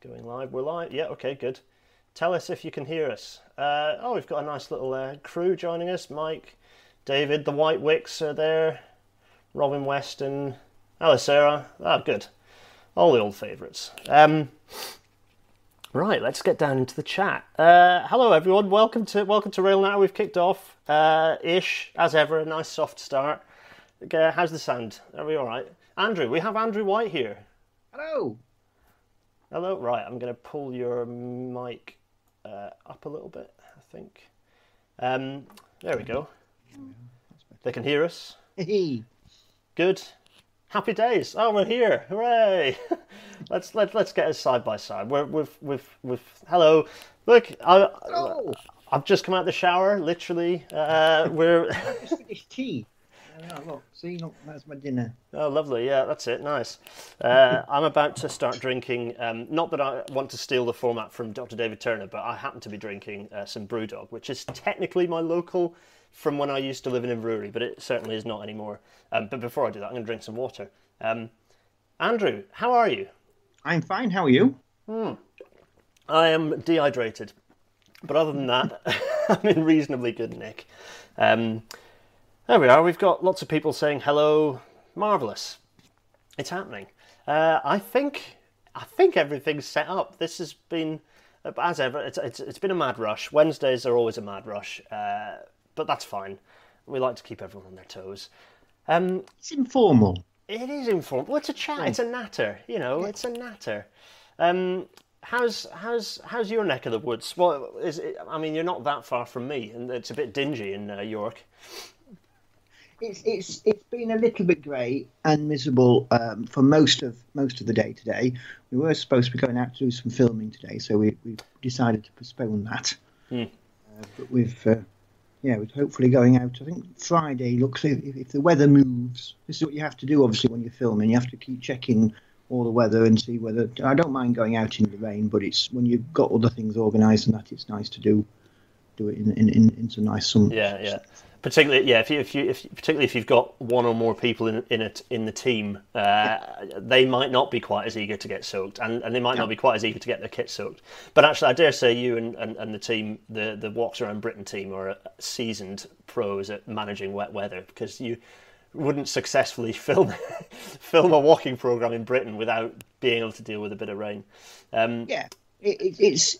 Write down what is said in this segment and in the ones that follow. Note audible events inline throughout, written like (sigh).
Going live. We're live. Yeah, okay, good. Tell us if you can hear us. Uh, oh, we've got a nice little uh, crew joining us. Mike, David, the White Wicks are there. Robin Weston, Alice Sarah. Ah, good. All the old favourites. Um, right, let's get down into the chat. Uh, hello, everyone. Welcome to welcome to Rail Now. We've kicked off. Uh, ish, as ever, a nice soft start. Uh, how's the sound? Are we all right? Andrew, we have Andrew White here. Hello. Hello. Right, I'm going to pull your mic uh, up a little bit. I think. Um, there we go. They can hear us. Hey. Good. Happy days. Oh, we're here. Hooray. (laughs) let's let let's get us side by side. We're with with with. Hello. Look, I, Hello. I've just come out of the shower. Literally, uh, we're. (laughs) Just finished tea. Yeah, look, see, look, that's my dinner. Oh, lovely. Yeah, that's it. Nice. Uh, (laughs) I'm about to start drinking. Um, not that I want to steal the format from Dr. David Turner, but I happen to be drinking uh, some Brewdog, which is technically my local from when I used to live in Inverurie, but it certainly is not anymore. Um, but before I do that, I'm going to drink some water. Um, Andrew, how are you? I'm fine. How are you? I am dehydrated, but other than that, (laughs) I'm in reasonably good nick. Um, there we are. We've got lots of people saying hello. Marvelous. It's happening. Uh, I think I think everything's set up. This has been, as ever, it's, it's, it's been a mad rush. Wednesdays are always a mad rush, uh, but that's fine. We like to keep everyone on their toes. Um, It's informal. it is informal. Well, it's a chat. It's a natter. You know, it's a natter. Um, how's how's how's your neck of the woods? Well, is it, I mean, you're not that far from me, and it's a bit dingy in uh, York. It's it's it's been a little bit grey and miserable um, for most of most of the day today. We were supposed to be going out to do some filming today, so we we decided to postpone that. Hmm. Uh, but we've uh, yeah, we're hopefully going out. I think Friday looks if, if the weather moves. This is what you have to do, obviously, when you're filming. You have to keep checking all the weather and see whether. I don't mind going out in the rain, but it's when you've got other things organised and that it's nice to do do it in in, in, in some nice sun. Yeah, yeah. Particularly, yeah. If you, if you, if particularly if you've got one or more people in in it in the team, uh, they might not be quite as eager to get soaked, and, and they might not be quite as eager to get their kit soaked. But actually, I dare say you and, and, and the team, the the Walks Around Britain team, are seasoned pros at managing wet weather because you wouldn't successfully (laughs) film film a walking program in Britain without being able to deal with a bit of rain. Um, Yeah, it, it's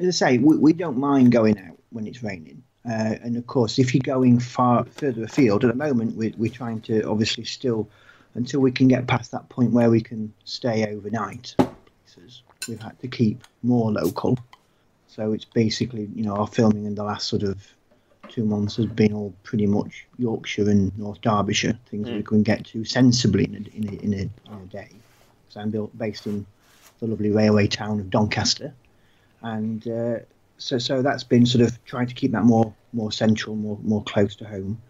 as I say, we, we don't mind going out when it's raining. Uh, and of course, if you're going far further afield, at the moment we're, we're trying to obviously still, until we can get past that point where we can stay overnight, places, we've had to keep more local. So it's basically, you know, our filming in the last sort of two months has been all pretty much Yorkshire and North Derbyshire, things we can get to sensibly in a, in a, in a, in a day. So I'm built, based in the lovely railway town of Doncaster and uh, so so that's been sort of trying to keep that more more central, more more close to home.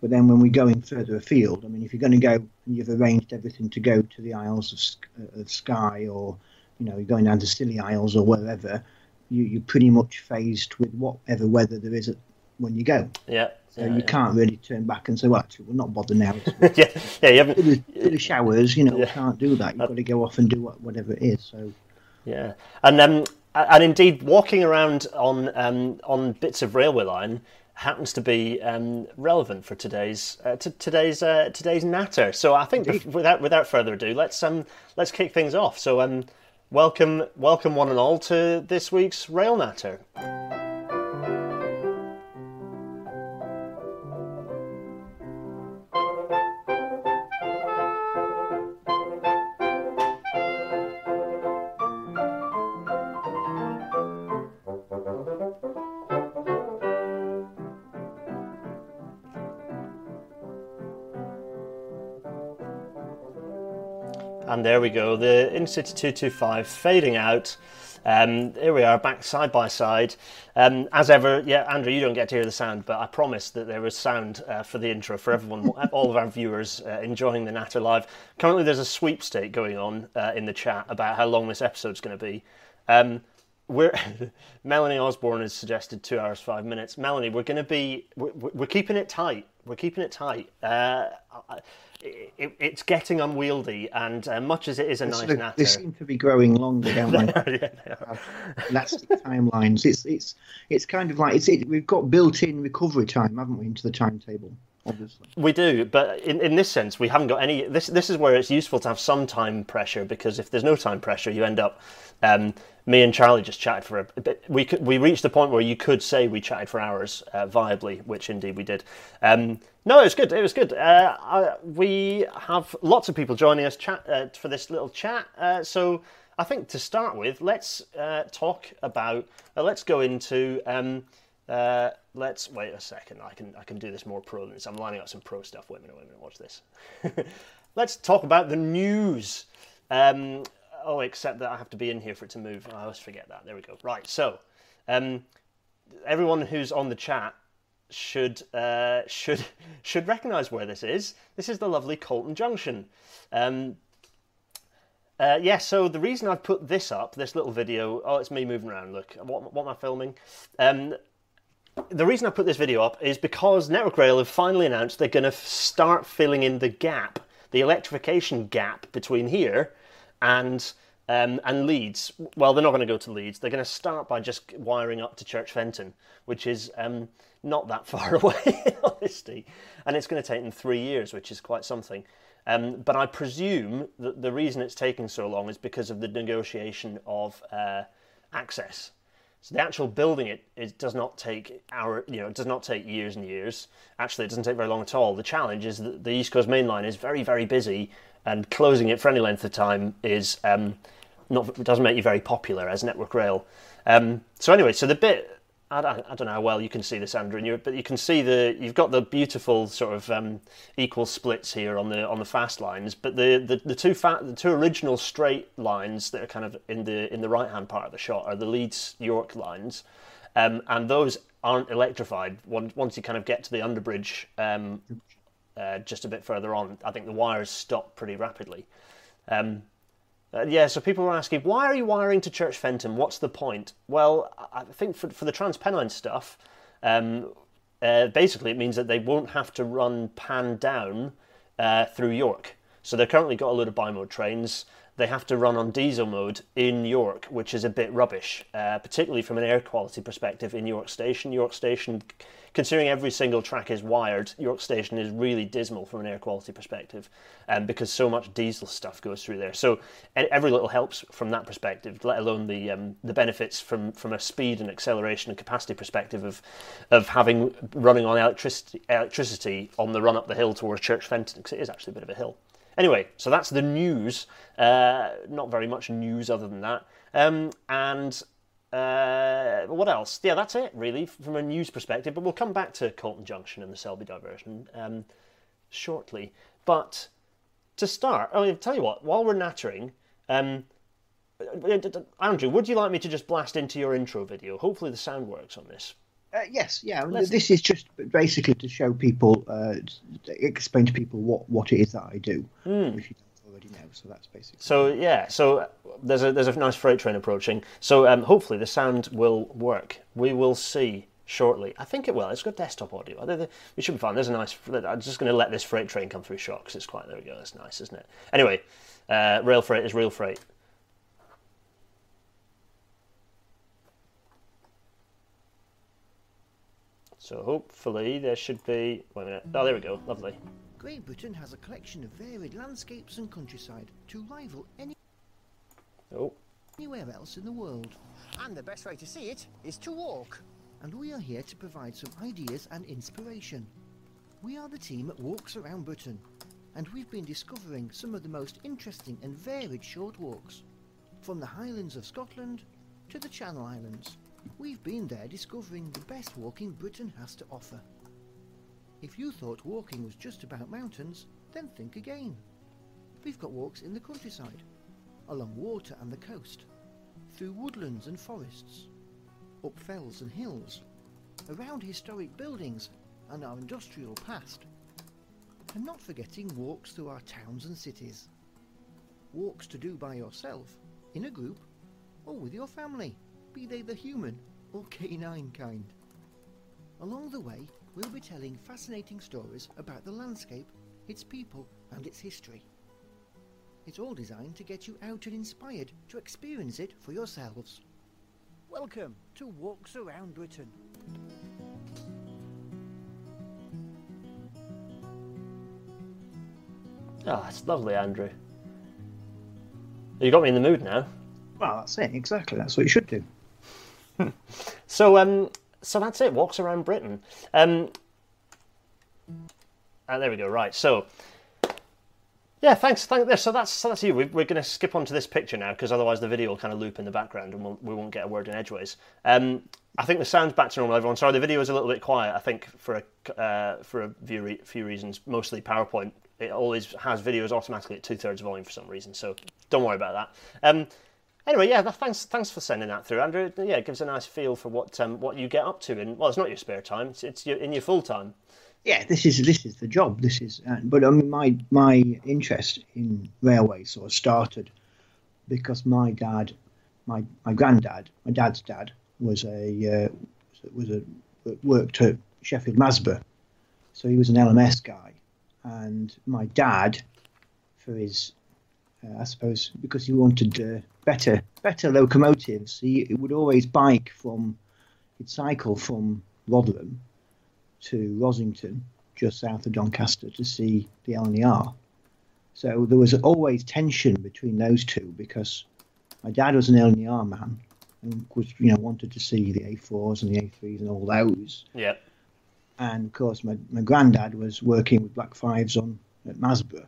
But then when we're going further afield, I mean, if you're going to go and you've arranged everything to go to the Isles of, uh, of Skye, or you know, you're going down to Scilly Isles or wherever, you, you're pretty much phased with whatever weather there is at, when you go. yeah, So yeah, you yeah. can't really turn back and say, well, actually, we'll not bother now. (laughs) Yeah, yeah. You haven't, showers, you know, we Yeah. can't do that. You've got to go off and do what, whatever it is. So Yeah, and um, and indeed, walking around on um, on bits of railway line happens to be um, relevant for today's uh, t- today's uh, today's natter. So I think bef- without without further ado, let's um let's kick things off. So um, welcome welcome one and all to this week's rail natter. And there we go, the InterCity 225 fading out. Um, here we are, back side by side. Um, as ever, yeah, Andrew, you don't get to hear the sound, but I promised that there was sound uh, for the intro for everyone, (laughs) all of our viewers uh, enjoying the Natter Live. Currently, there's a sweepstake going on uh, in the chat about how long this episode's going to be. Um, we're (laughs) Melanie Osborne has suggested two hours five minutes. Melanie, we're going to be we're, we're keeping it tight. We're keeping it tight. Uh, it, it's getting unwieldy, and uh, much as it is a nice natter, they seem to be growing longer, don't they? (laughs) yeah, they. Elastic timelines. It's it's it's kind of like it's it, we've got built-in recovery time, haven't we, into the timetable? Obviously. We do, but in, in this sense, we haven't got any. This this is where it's useful to have some time pressure because if there's no time pressure, you end up. Um, me and Charlie just chatted for a, bit. We could, we reached the point where you could say we chatted for hours uh, viably, which indeed we did. Um, no, it was good. It was good. Uh, I, we have lots of people joining us chat uh, for this little chat. Uh, so I think to start with, let's uh, talk about. Uh, let's go into. Um, let's wait a second. I can I can do this more pro than this. I'm lining up some pro stuff. Wait a minute. Wait a minute. Watch this. (laughs) let's talk about the news. Um, oh, except that I have to be in here for it to move. I always forget that. There we go. Right. So, um, everyone who's on the chat should uh, (laughs) should should recognise where this is. This is the lovely Colton Junction. Um, uh, yeah, so the reason I've put this up, this little video, oh, it's me moving around. Look, what, what am I filming? Um, the reason I put this video up is because Network Rail have finally announced they're going to start filling in the gap, the electrification gap between here and um, and Leeds. Well, they're not going to go to Leeds. They're going to start by just wiring up to Church Fenton, which is um, not that (laughs) far away, in honesty. And it's going to take them three years, which is quite something. Um, but I presume that the reason it's taking so long is because of the negotiation of uh, access. So the actual building it, it does not take hour, you know, it does not take years and years. Actually, it doesn't take very long at all. The challenge is that the East Coast Main Line is very, very busy, and closing it for any length of time is um, not doesn't make you very popular as Network Rail. Um, so anyway, so the bit I don't, I don't, know how well you can see this, Andrew, but you can see the you've got the beautiful sort of um, equal splits here on the on the fast lines, but the, the, the two fat, the two original straight lines that are kind of in the in the right hand part of the shot are the Leeds York lines, um, and those aren't electrified. Once once you kind of get to the underbridge, um, uh, just a bit further on, I think the wires stop pretty rapidly. Um, uh, yeah, so people were asking, why are you wiring to Church Fenton? What's the point? Well, I think for, for the TransPennine stuff, um, uh, basically it means that they won't have to run pan down uh, through York. So they've currently got a load of bimode trains. They have to run on diesel mode in York, which is a bit rubbish, uh, particularly from an air quality perspective in York Station. York Station considering every single track is wired, York Station is really dismal from an air quality perspective, um, because so much diesel stuff goes through there. So every little helps from that perspective, let alone the um, the benefits from from a speed and acceleration and capacity perspective of of having running on electricity electricity on the run up the hill towards Church Fenton, because it is actually a bit of a hill. Anyway, so that's the news. Uh, not very much news other than that. Um, and uh, what else? Yeah, that's it really from a news perspective. But we'll come back to Colton Junction and the Selby diversion um, shortly. But to start, I mean, tell you what. While we're nattering, um, Andrew, would you like me to just blast into your intro video? Hopefully, the sound works on this. Uh, yes, yeah. Let's... This is just basically to show people, uh, explain to people what, what it is that I do. Mm already know. So that's basically. So yeah, so there's a there's a nice freight train approaching. So um, hopefully the sound will work. We will see shortly. I think it will. It's got desktop audio. It should be fine. There's a nice. I'm just going to let this freight train come through shot because it's quite. There we go. That's nice, isn't it? Anyway, uh, rail freight is real freight. So hopefully there should be. Wait a minute. Oh, there we go. Lovely. Great Britain has a collection of varied landscapes and countryside to rival any oh. anywhere else in the world. And the best way to see it is to walk. And we are here to provide some ideas and inspiration. We are the team that walks around Britain, and we've been discovering some of the most interesting and varied short walks. From the Highlands of Scotland to the Channel Islands, we've been there discovering the best walking Britain has to offer. If you thought walking was just about mountains, then think again. We've got walks in the countryside, along water and the coast, through woodlands and forests, up fells and hills, around historic buildings and our industrial past, and not forgetting walks through our towns and cities. Walks to do by yourself, in a group, or with your family, be they the human or canine kind. Along the way, we'll be telling fascinating stories about the landscape, its people, and its history. It's all designed to get you out and inspired to experience it for yourselves. Welcome to Walks Around Britain. Oh, it's lovely, Andrew. You got me in the mood now. Well, that's it. Exactly. That's what you should do. So, um, so that's it. Walks around Britain. Um, ah, there we go. Right. So, yeah. Thanks. Thank there. So that's so that's you. We, we're going to skip on to this picture now because otherwise the video will kind of loop in the background and we'll, we won't get a word in edgeways. Um, I think the sound's back to normal. Everyone. Sorry, the video is a little bit quiet. I think for a uh, for a few, re- few reasons, mostly PowerPoint. It always has videos automatically at two thirds volume for some reason. So don't worry about that. Um, Anyway, yeah, thanks thanks for sending that through, Andrew. Yeah, it gives a nice feel for what um, what you get up to in well, it's not your spare time; it's, it's your, in your full time. Yeah, this is this is the job. This is, uh, but I mean, my my interest in railways sort of started because my dad, my my granddad, my dad's dad was a uh, was a worked at Sheffield Masborough, so he was an LMS guy, and my dad, for his uh, I suppose because he wanted uh, better better locomotives, he, he, would always bike from, he'd cycle from Rotherham to Rossington, just south of Doncaster, to see the LNER. So there was always tension between those two because my dad was an LNER man and was you know wanted to see the A4s and the A3s and all those. Yeah. And of course, my, my granddad was working with Black Fives on at Masborough.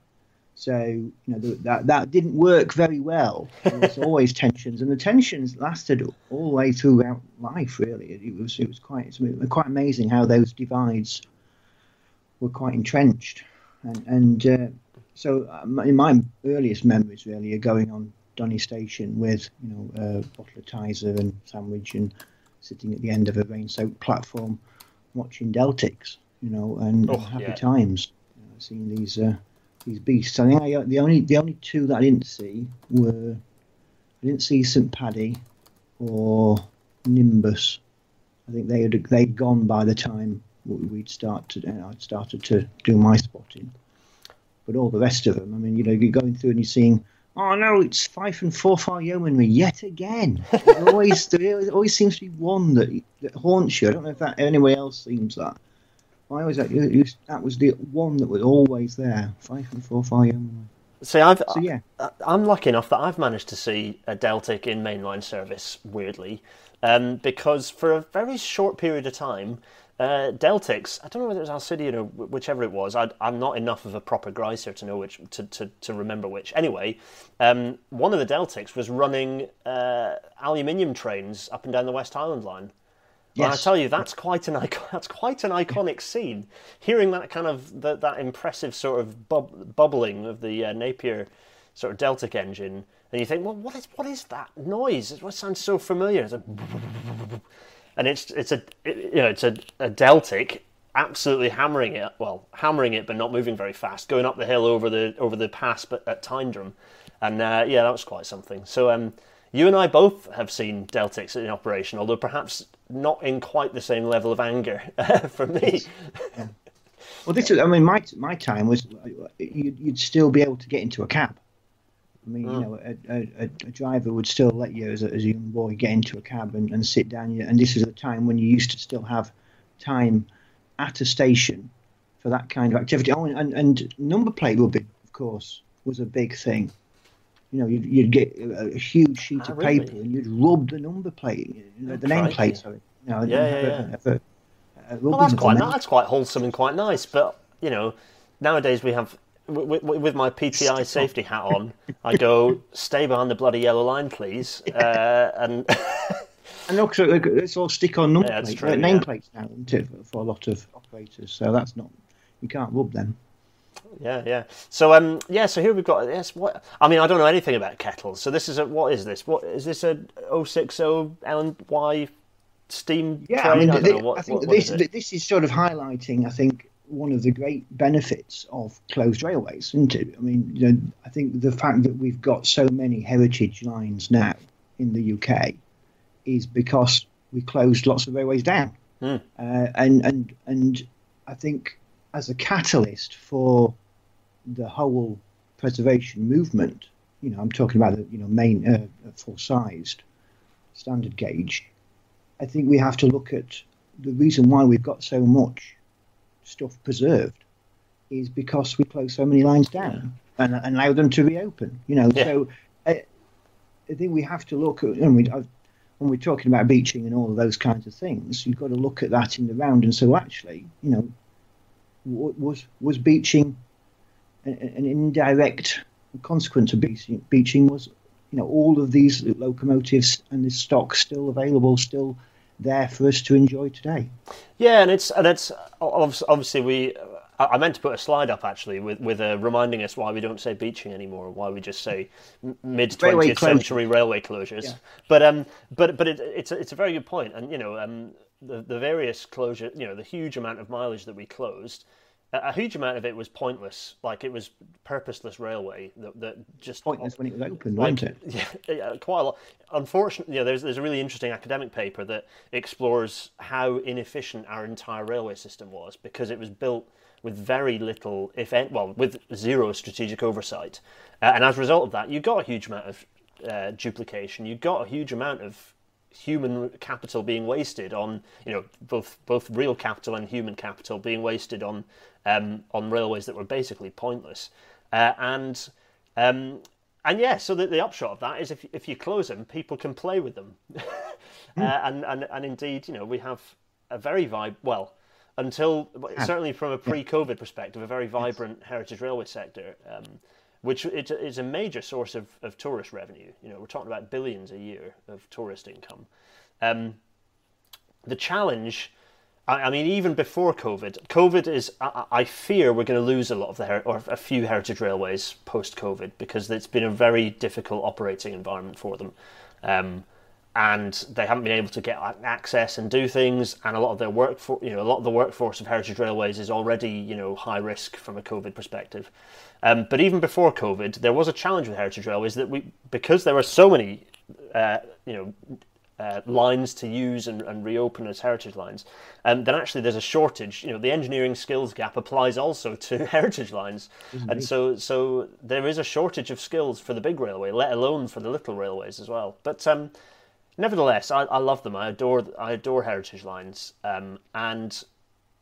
So you know that that didn't work very well. There was (laughs) always tensions, and the tensions lasted all the way throughout life. Really, it was it was quite it's quite amazing how those divides were quite entrenched, and and uh, so uh, in my earliest memories really are going on Donny Station with you know a bottle of Tizer and sandwich and sitting at the end of a rain-soaked platform watching Deltics, you know, and oh, happy yeah. times, you know, seeing these. Uh, these beasts. I think I, the only the only two that I didn't see were I didn't see St Paddy or Nimbus. I think they had they'd gone by the time we'd started. Know, I'd started to do my spotting. But all the rest of them, I mean, you know, you're going through and you're seeing. Oh no, it's Fife and Forfar Yeomanry yet again. Always, (laughs) there always seems to be one that, that haunts you. I don't know if that anywhere else seems that. I always that was the one that was always there. Five and four, five. and See, I've so, yeah. I'm lucky enough that I've managed to see a Deltic in mainline service. Weirdly, um, because for a very short period of time, uh, Deltics. I don't know whether it was Alycidon or whichever it was. I, am not enough of a proper gricer to know which to, to, to remember which. Anyway, um, one of the Deltics was running uh, aluminium trains up and down the West Highland line. Yes. I tell you, that's quite an icon- (laughs) that's quite an iconic scene. Hearing that kind of the, that impressive sort of bub- bubbling of the uh, Napier sort of Deltic engine, and you think, well, what is what is that noise? It sounds so familiar. It's a, (laughs) and it's it's a it, you know it's a, a Deltic absolutely hammering it. Well, hammering it, but not moving very fast, going up the hill over the over the pass, but at Tyndrum, and uh, yeah, that was quite something. So um, you and I both have seen Deltics in operation, although perhaps not in quite the same level of anger (laughs) for me. Yeah. Well, this is, I mean, my my time was you'd, you'd still be able to get into a cab. I mean, mm. you know, a, a, a, driver would still let you, as a, as a young boy, get into a cab and, and sit down. And this is a time when you used to still have time at a station for that kind of activity. Oh, and, and number plate rubbing, of course, was a big thing. You know, you'd, you'd get a, huge sheet oh, of really? paper and you'd rub the number plate, you know, the name plate, sorry. You know, yeah, yeah, yeah. Have a, a well, that's quite nice. That's quite wholesome and quite nice. But you know, nowadays we have with, with my PTI safety hat on, I go stay behind the bloody yellow line, please, (laughs) uh, and. (laughs) and also, it's all stick-on number yeah, plates, true, uh, nameplates yeah. now, for a lot of operators? So that's not you can't rub them. Yeah, yeah. So um, yeah. So here we've got yes. What I mean, I don't know anything about kettles. So this is a what is this? What is this a 060 LY steam? Yeah, train? I mean, I, what, I think what, this what is this is sort of highlighting. I think one of the great benefits of closed railways, isn't it? I mean, you know, I think the fact that we've got so many heritage lines now in the UK is because we closed lots of railways down. uh, and and and I think as a catalyst for the whole preservation movement, you know, I'm talking about the you know main uh, full-sized standard gauge. I think we have to look at the reason why we've got so much stuff preserved is because we closed so many lines down and, and allowed them to reopen. You know, Yeah. so I, I think we have to look at and we, I've, when we're talking about Beeching and all of those kinds of things, you've got to look at that in the round and so actually, you know, was was Beeching an, an indirect consequence of Beeching? Beeching was, you know, all of these locomotives and this stock still available, still there for us to enjoy today. Yeah, and it's and it's obviously we. I I meant to put a slide up actually with with uh, reminding us why we don't say Beeching anymore, why we just say mid twentieth century railway closures. Yeah. But um, but but it, it's a, it's a very good point, and you know um, the the various closure, you know, the huge amount of mileage that we closed. A a huge amount of it was pointless, like it was purposeless railway that, that just Pointless when it was open, like, wasn't it? (laughs) Yeah, yeah, quite a lot. Unfortunately, yeah, there's there's a really interesting academic paper that explores how inefficient our entire railway system was because it was built with very little, if any, well, with zero strategic oversight, uh, and as a result of that, you got a huge amount of uh, duplication. You got a huge amount of human capital being wasted on, you know, both both real capital and human capital being wasted on um, on railways that were basically pointless, uh, and um, and yeah, so the, the upshot of that is if if you close them, people can play with them, (laughs) uh, and and and indeed, you know, we have a very vib well until certainly from a pre-COVID perspective, a very vibrant heritage railway sector. Um, which is a major source of, of tourist revenue. You know, we're talking about billions a year of tourist income. Um, the challenge, I, I mean, even before COVID, COVID is, I, I fear we're going to lose a lot of the, her- or a few heritage railways post COVID because it's been a very difficult operating environment for them. Um, and they haven't been able to get access and do things, and a lot of their workforce, you know, a lot of the workforce of heritage railways is already, you know, high risk from a COVID perspective. Um, but even before COVID, there was a challenge with heritage railways that we, because there were so many, uh, you know, uh, lines to use and, and reopen as heritage lines, um, then actually there's a shortage. You know, the engineering skills gap applies also (laughs) to heritage lines, and so so there is a shortage of skills for the big railway, let alone for the little railways as well. But um, nevertheless, I, I love them. I adore I adore heritage lines, um, and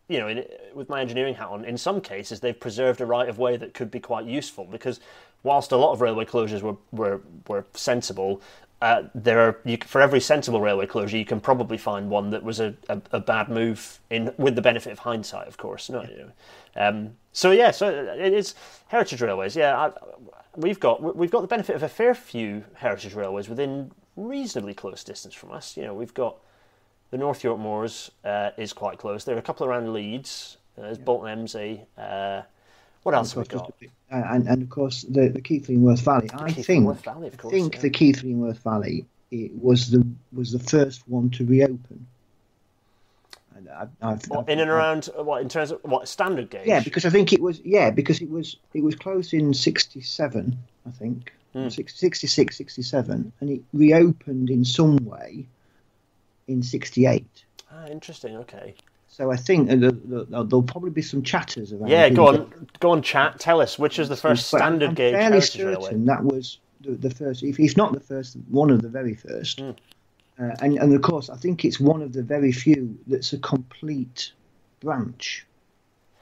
you know, in, with my engineering hat on, in some cases they've preserved a right of way that could be quite useful because whilst a lot of railway closures were were, were sensible, uh, there are you, for every sensible railway closure you can probably find one that was a, a, a bad move in with the benefit of hindsight, of course. No, you know. um, so yeah, so it is heritage railways. Yeah, I, we've got we've got the benefit of a fair few heritage railways within reasonably close distance from us. You know, we've got the North York Moors uh, is quite close. There are a couple around Leeds. Uh, there's Bolton Embsay. Uh, what else have we got? And, and of course the, the Keighley-Worth Valley. I think Valley, course, think yeah. the Valley it was the was the first one to reopen. And I, I've, What, I've- in and I've- around uh, what in terms of what standard gauge? Yeah, because I think it was yeah because it was it was closed in '67, I think, Hmm. 66, 67, and it reopened in some way in '68. ah, interesting. Okay. So I think uh, the, the, there'll probably be some chatters around. Yeah, go on, go on, chat. Tell us which is the first but I'm- standard I'm gauge fairly heritage certain that was the, the first, if, if not the first, one of the very first. Hmm. Uh, and, and of course, I think it's one of the very few that's a complete branch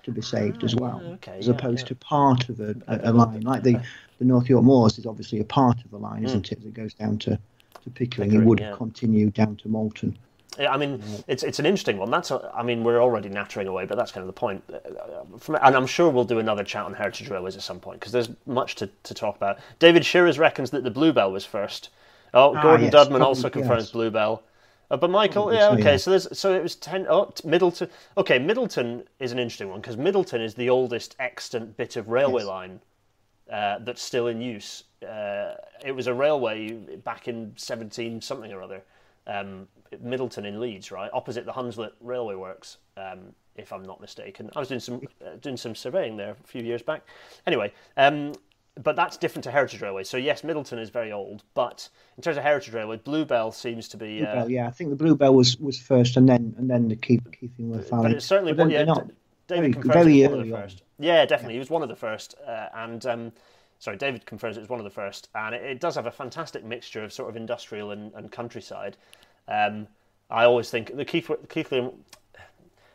to be saved as well, Ah, okay, as yeah, opposed yeah. to part of a, a, a line. Like the, the North York Moors is obviously a part of a line, isn't it? That goes down to, to Pickering. Pickering, it would yeah. continue down to Malton. Yeah, I mean, it's it's an interesting one. That's a, I mean, we're already nattering away, but that's kind of the point. From, and I'm sure we'll do another chat on heritage railways at some point because there's much to, to talk about. David Shearers reckons that the Bluebell was first. Oh, Ah, Gordon yes, Dudman probably, also confirms yes. Bluebell. Uh, but Michael, yeah, okay. yeah. So there's so it was ten. Oh, Middleton. Okay, Middleton is an interesting one because Middleton is the oldest extant bit of railway Yes. line uh, that's still in use. Uh, it was a railway back in 17 something or other, um, Middleton in Leeds, right, opposite the Hunslet Railway Works, um, if I'm not mistaken. I was doing some uh, doing some surveying there a few years back. Anyway, um, but that's different to Heritage Railway. So yes, Middleton is very old, but in terms of Heritage Railway, Bluebell seems to be. Uh, Bluebell, yeah, I think the Bluebell was, was first, and then and then the Keith Keithingworth Valley. But it's certainly But yeah, not David very- very it was one of early first. Yeah, definitely, he was one of the first, uh, and um, sorry, David confirms it was one of the first, and it, it does have a fantastic mixture of sort of industrial and, and countryside. Um, I always think the Keith Keithley.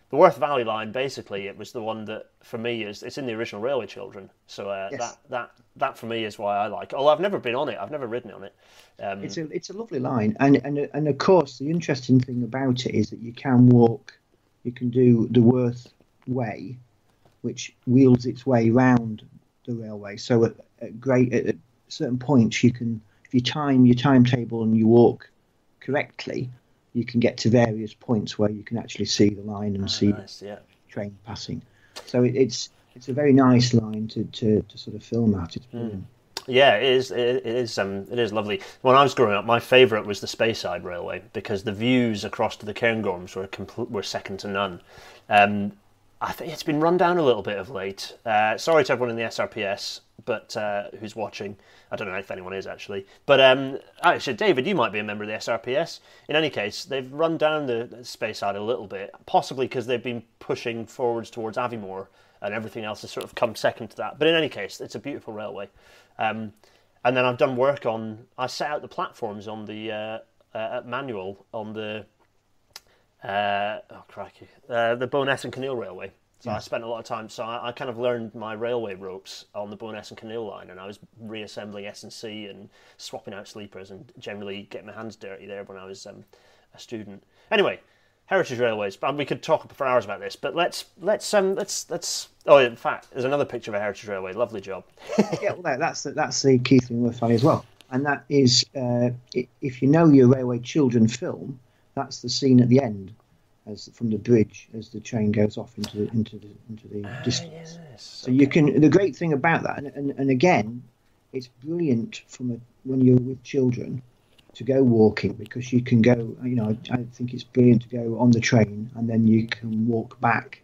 The Worth Valley line, basically, it was the one that for me is it's in the original Railway Children. So uh, Yes. that that that for me is why I like. it. Although I've never been on it, I've never ridden on it. Um, It's a it's a lovely line, and and and of course the interesting thing about it is that you can walk, you can do the Worth Way, which wheels its way round the railway. So at, at great at, at certain points you can, if you time your timetable and you walk correctly, you can get to various points where you can actually see the line and see nice, yeah. the train passing. So it, it's it's a very nice line to, to, to sort of film at. It's brilliant. Yeah, it is. It, it is. Um, it is lovely. When I was growing up, my favourite was the Speyside Railway because the views across to the Cairngorms were compl- were second to none. Um, I think it's been run down a little bit of late. Uh, sorry to everyone in the SRPS, but uh, who's watching? I don't know if anyone is actually. But um, actually, David, you might be a member of the SRPS. In any case, they've run down the Speyside a little bit, possibly because they've been pushing forwards towards Aviemore, and everything else has sort of come second to that. But in any case, it's a beautiful railway. Um, and then I've done work on. I set out the platforms on the uh, uh, manual on the uh, oh crikey, uh, the Bo'ness and Kinneil Railway. So I spent a lot of time. So I, I kind of learned my railway ropes on the Bo'ness and Kinneil line, and I was reassembling S and C and swapping out sleepers and generally getting my hands dirty there when I was um, a student. Anyway, heritage railways. But we could talk for hours about this. But let's let's um, let's let's. Oh, in fact, there's another picture of a heritage railway. Lovely job. (laughs) yeah, well, that's the, that's the Keithingworth Valley as well, and that is uh, if you know your Railway Children film, that's the scene at the end, as from the bridge as the train goes off into the, into the into the ah, distance. Yes. So you can. The great thing about that, and, and, and again, it's brilliant from a, when you're with children to go walking because you can go. You know, I, I think it's brilliant to go on the train and then you can walk back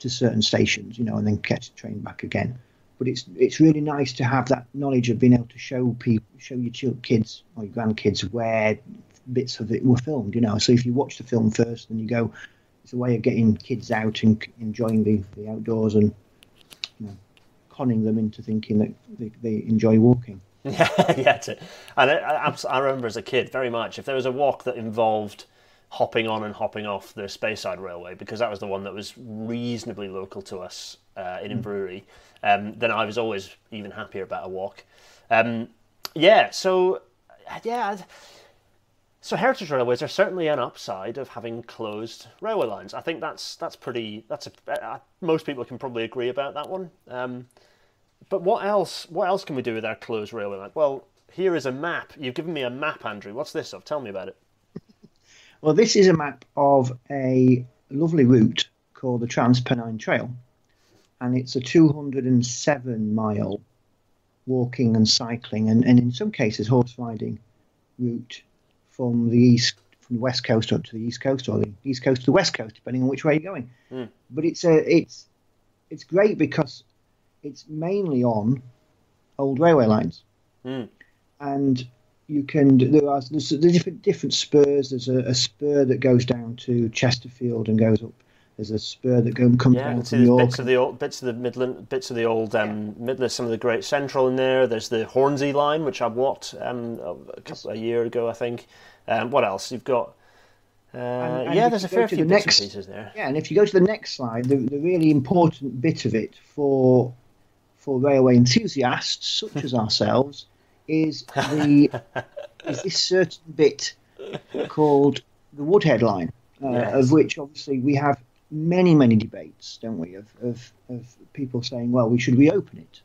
to certain stations. You know, and then catch the train back again. But it's it's really nice to have that knowledge of being able to show people, show your kids or your grandkids where bits of it were filmed. You know, so if you watch the film first, then you go. It's a way of getting kids out and enjoying the, the outdoors and you know, conning them into thinking that they, they enjoy walking. (laughs) Yeah, yeah. And I, I, I remember as a kid very much if there was a walk that involved hopping on and hopping off the Speyside Railway because that was the one that was reasonably local to us uh, in Inverurie, um, then I was always even happier about a walk. Um, yeah, so yeah. So heritage railways are certainly an upside of having closed railway lines. I think that's that's pretty. That's a uh, most people can probably agree about that one. Um, but what else? What else can we do with our closed railway line? Well, here is a map. You've given me a map, Andrew. What's this of? Tell me about it. (laughs) Well, this is a map of a lovely route called the Trans Pennine Trail, and it's a 207 mile walking and cycling, and, and in some cases horse riding route from the east, from the west coast up to the east coast, or the east coast to the west coast, depending on which way you're going. Mm. But it's a it's it's great because it's mainly on old railway lines, Mm. and you can there are there's, there's different different spurs. There's a, a spur that goes down to Chesterfield and goes up. There's a spur that go, comes Yeah, down from York. bits of the old, bits of the Midland, bits of the old um, There's some of the Great Central in there. There's the Hornsea line, which I walked um, a couple a year ago, I think. Um, what else? You've got. Uh, and yeah, there's a fair few the bits next- and pieces there. Yeah, and if you go to the next slide, the, the really important bit of it for for railway enthusiasts such as (laughs) ourselves is (laughs) the is this certain bit called the Woodhead line, uh, Yes. of which obviously we have many many debates, don't we? Of of, of people saying, well, we should reopen it,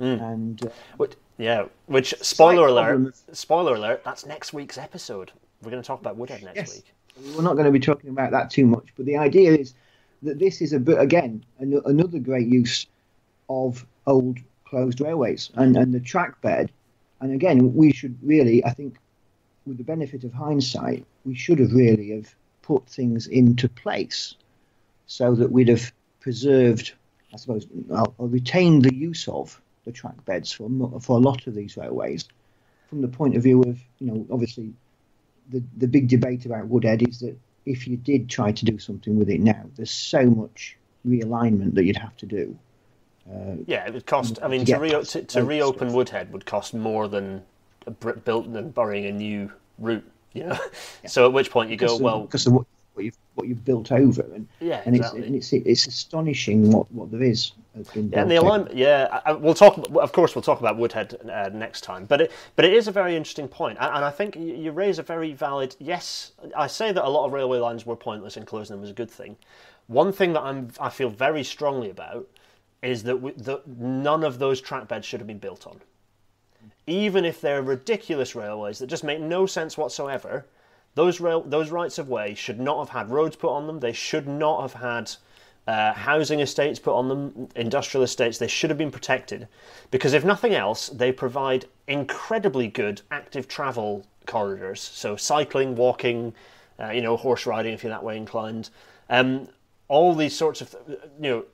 Mm. and uh, Which, yeah, which spoiler alert. Spoiler alert. That's next week's episode. We're going to talk about Woodhead next Yes. week. we're not going to be talking about that too much. But the idea is that this is a bit again an, another great use of old closed railways and, and the track bed. And again, we should really, I think, with the benefit of hindsight, we should have really have put things into place so that we'd have preserved, I suppose, or retained the use of the track beds for for a lot of these railways. From the point of view of you know obviously the the big debate about Woodhead is that if you did try to do something with it now, there's so much realignment that you'd have to do. Uh, yeah, it would cost. I mean, to, re- to, to reopen Woodhead would cost more than built than burying a new route. You know, yeah. so at which point you go, well, because of what, you've what you've built over, and yeah, and, exactly. it's, and it's it's astonishing what, what there is. Yeah, and the alignment. Yeah, I, we'll talk. Of course, we'll talk about Woodhead uh, next time. But it but it is a very interesting point, and, and I think you, you raise a very valid. Yes, I say that a lot of railway lines were pointless, and closing them was a good thing. One thing that I'm I feel very strongly about is that, we, that none of those track beds should have been built on. Even if they're ridiculous railways that just make no sense whatsoever, those rail, those rights of way should not have had roads put on them. They should not have had uh, housing estates put on them, industrial estates. They should have been protected because, if nothing else, they provide incredibly good active travel corridors. So, cycling, walking, uh, you know, horse riding if you're that way inclined. Um, all these sorts of, you know,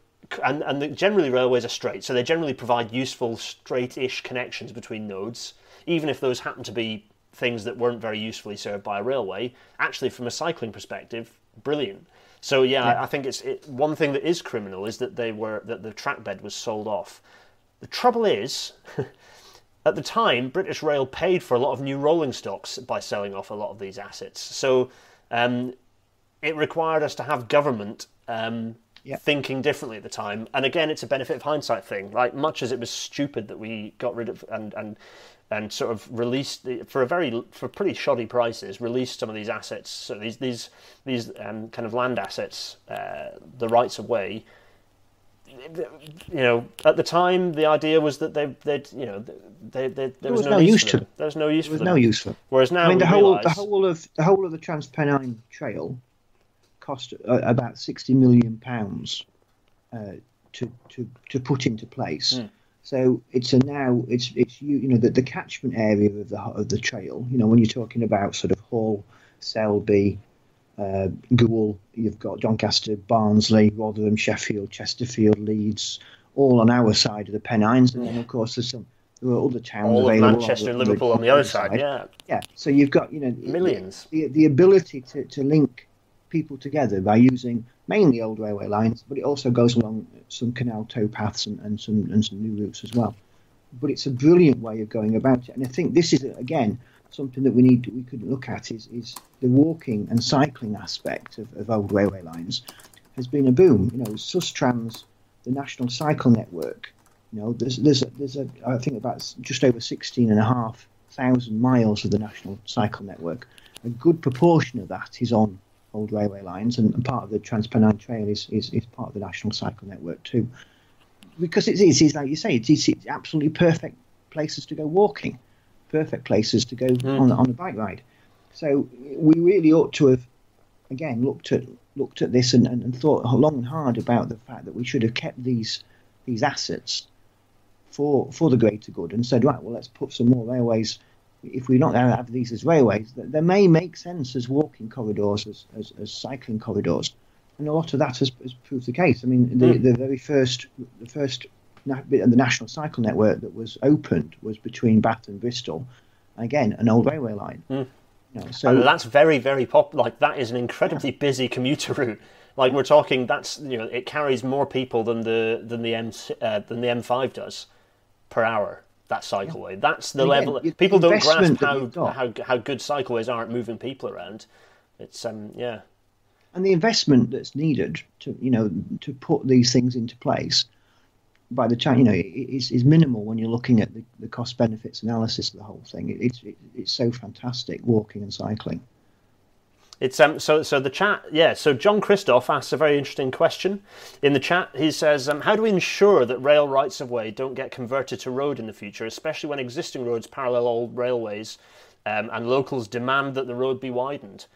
and, and the, generally railways are straight, so they generally provide useful straight-ish connections between nodes, even if those happen to be things that weren't very usefully served by a railway, actually from a cycling perspective, brilliant. So yeah, yeah. I think it's it, one thing that is criminal is that they were that the track bed was sold off. The trouble is, (laughs) at the time, British Rail paid for a lot of new rolling stocks by selling off a lot of these assets. So um, it required us to have government um, yeah. thinking differently at the time. And again, it's a benefit of hindsight thing. Like much as it was stupid that we got rid of and and and sort of released the, for a very for pretty shoddy prices released some of these assets so these these these um, kind of land assets uh, the rights of way you know at the time the idea was that they they you know they, they, there, there was, was no, use, to them. there was no use there was for them. no use for them whereas now I mean the whole realize... the whole of the whole of the Transpennine Trail cost uh, about sixty million pounds uh, to to to put into place. Mm. So it's a now it's it's you you know the, the catchment area of the of the trail. You know when you're talking about sort of Hull, Selby, uh, Goole, you've got Doncaster, Barnsley, Rotherham, Sheffield, Chesterfield, Leeds, all on our side of the Pennines, and then of course there's some there are other towns all available. Of Manchester and Liverpool on the other side, side, yeah. Yeah. So you've got you know millions. The, the ability to, to link people together by using mainly old railway lines, but it also goes along some canal towpaths and, and some and some new routes as well. But it's a brilliant way of going about it, and I think this is again something that we need we could look at is is the walking and cycling aspect of, of old railway lines has been a boom. You know, Sustrans, the National Cycle Network. You know, there's there's a, there's a I think about just over sixteen and a half thousand miles of the National Cycle Network. A good proportion of that is on old railway lines, and, and part of the Transpennine Trail is, is, is part of the National Cycle Network too. Because it's, it's, it's like you say, it's, it's, absolutely perfect places to go walking, perfect places to go mm. on, on a bike ride. So we really ought to have, again, looked at looked at this and, and, and thought long and hard about the fact that we should have kept these these assets for for the greater good and said, right, well, let's put some more railways if we're not going to have these as railways, they may make sense as walking corridors, as, as, as cycling corridors. And a lot of that has, has proved the case. I mean, the, mm. the very first, the first, the National Cycle Network that was opened was between Bath and Bristol. Again, an old railway line. Mm. You know, so and that's very, very pop. Like that is an incredibly yeah. busy commuter route. Like we're talking, that's you know, it carries more people than the than the M uh, than the M5 does per hour that cycleway. Yeah. That's the level. people don't grasp how, how how good cycleways are at moving people around. It's um yeah. And the investment that's needed to you know to put these things into place by the time you know is, is minimal when you're looking at the, the cost benefits analysis of the whole thing. It, it's it, it's so fantastic walking and cycling. It's um so so the chat yeah so John Christoph asks a very interesting question in the chat. He says um, how do we ensure that rail rights of way don't get converted to road in the future, especially when existing roads parallel old railways, um, and locals demand that the road be widened.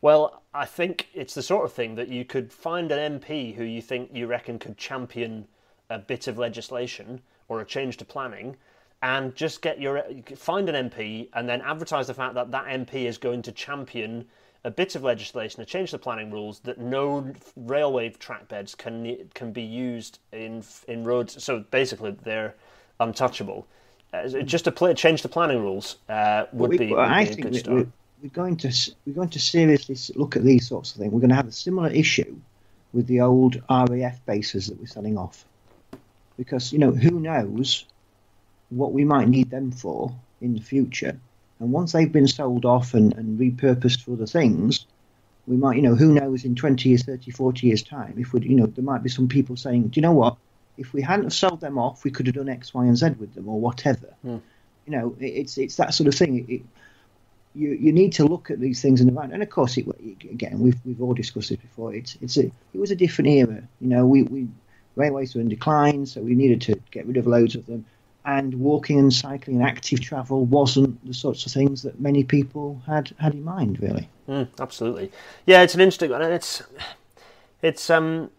Well, I think it's the sort of thing that you could find an MP who you think you reckon could champion a bit of legislation or a change to planning and just get your find an MP and then advertise the fact that that MP is going to champion a bit of legislation to change the planning rules that no railway track beds can can be used in in roads. So basically, they're untouchable. Uh, just to play, change the planning rules uh, would we, be, well, would I be a think good we- start. we- we're going to we're going to seriously look at these sorts of things. We're going to have a similar issue with the old RAF bases that we're selling off, because you know who knows what we might need them for in the future. And once they've been sold off and, and repurposed for other things, we might, you know, who knows in 20 years, 30, 40 years' time, if we, you know, there might be some people saying, do you know what? If we hadn't have sold them off, we could have done X, Y, and Z with them or whatever. Hmm. You know, it, it's it's that sort of thing. It, it, you you need to look at these things in the round, and of course, it, again, we've we've all discussed this before. It's it's a it was a different era. You know, we we railways were in decline, so we needed to get rid of loads of them. And walking and cycling and active travel wasn't the sorts of things that many people had had in mind, really. Mm, absolutely. Yeah, it's an interesting one. and It's it's um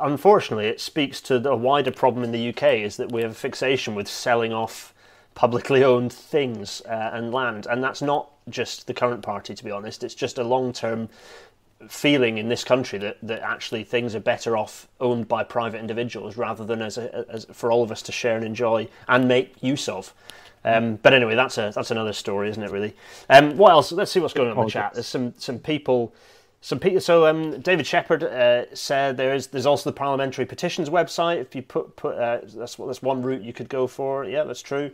unfortunately it speaks to the wider problem in the UK is that we have a fixation with selling off publicly owned things uh, and land, and that's not just the current party. To be honest, it's just a long term feeling in this country that, that actually things are better off owned by private individuals rather than as, a, as for all of us to share and enjoy and make use of. Um, but anyway, that's a that's another story, isn't it? Really. Um, what else? Let's see what's going on in the chat. There's some some people. Some people. So um, David Shepherd uh, said there is there's also the parliamentary petitions website. If you put put uh, that's that's one route you could go for. Yeah, that's true.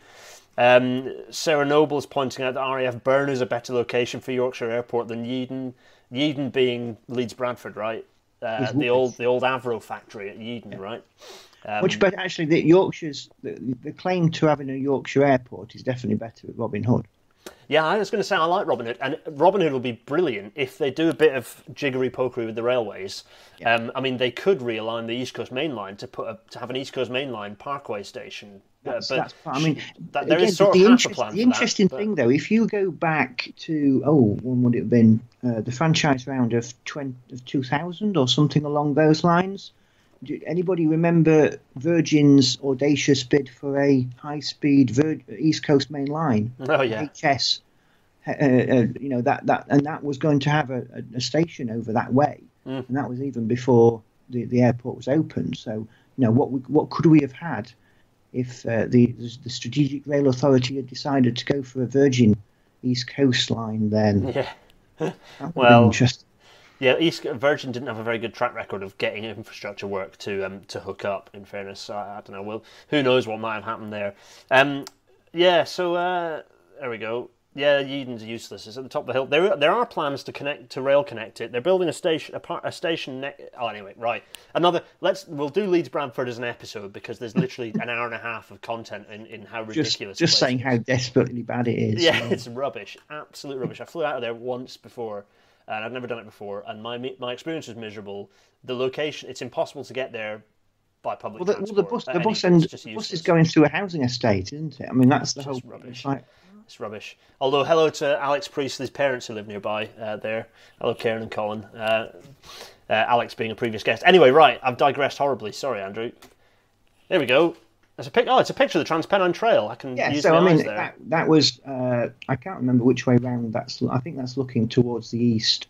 Um, Sarah Noble is pointing out that RAF Burn is a better location for Yorkshire Airport than Yeadon. Yeadon being Leeds Bradford, right? Uh, the old the old Avro factory at Yeadon, right? Um, Which, but actually, the Yorkshire's the, the claim to having a Yorkshire airport is definitely better at Robin Hood. Yeah, I was going to say I like Robin Hood, and Robin Hood will be brilliant if they do a bit of jiggery pokery with the railways. Um, I mean, they could realign the East Coast Main Line to put a, to have an East Coast Main Line Parkway station. That's, but that's I mean, that, there is again, sort the of half interest- a plan. The interesting that, but- thing, though, if you go back to oh, when would it have been uh, the franchise round of 20, of 2000 or something along those lines? Do anybody remember Virgin's audacious bid for a high-speed Vir- East Coast Main Line? Oh yeah, HS, uh, uh, you know that that and that was going to have a, a, a station over that way, Mm. and that was even before the, the airport was opened. So you know what we, what could we have had if uh, the the Strategic Rail Authority had decided to go for a Virgin East Coast line? Then (laughs) yeah. that would have Well. Yeah, East Virgin didn't have a very good track record of getting infrastructure work to um, to hook up. In fairness, so I, I don't know. Well, who knows what might have happened there? Um, yeah, so uh, there we go. Yeah, Yeadon's useless. It's at the top of the hill. There, there are plans to connect to rail connect it. They're building a station, a, par- a station. Ne- oh, anyway, right. Another. Let's. We'll do Leeds Bradford as an episode because there's literally (laughs) an hour and a half of content in, in how ridiculous. the just saying how desperately bad it is. Yeah, it's rubbish. Absolute rubbish. I flew out of there once before, and I've never done it before, and my my experience was miserable. The location, it's impossible to get there by public Well, the, well, the bus, the bus, end, the bus is going through a housing estate, isn't it? I mean, that's the just whole. rubbish. Like, It's rubbish. Although, hello to Alex Priestley's parents who live nearby uh, there. Hello, Karen and Colin. Uh, uh, Alex being a previous guest. Anyway, right, I've digressed horribly. Sorry, Andrew. There we go. There's a pic. Oh, it's a picture of the Trans Transpennine Trail. I can Yeah, use so I mean there. that, that was uh, I can't remember which way round that's. I think that's looking towards the east.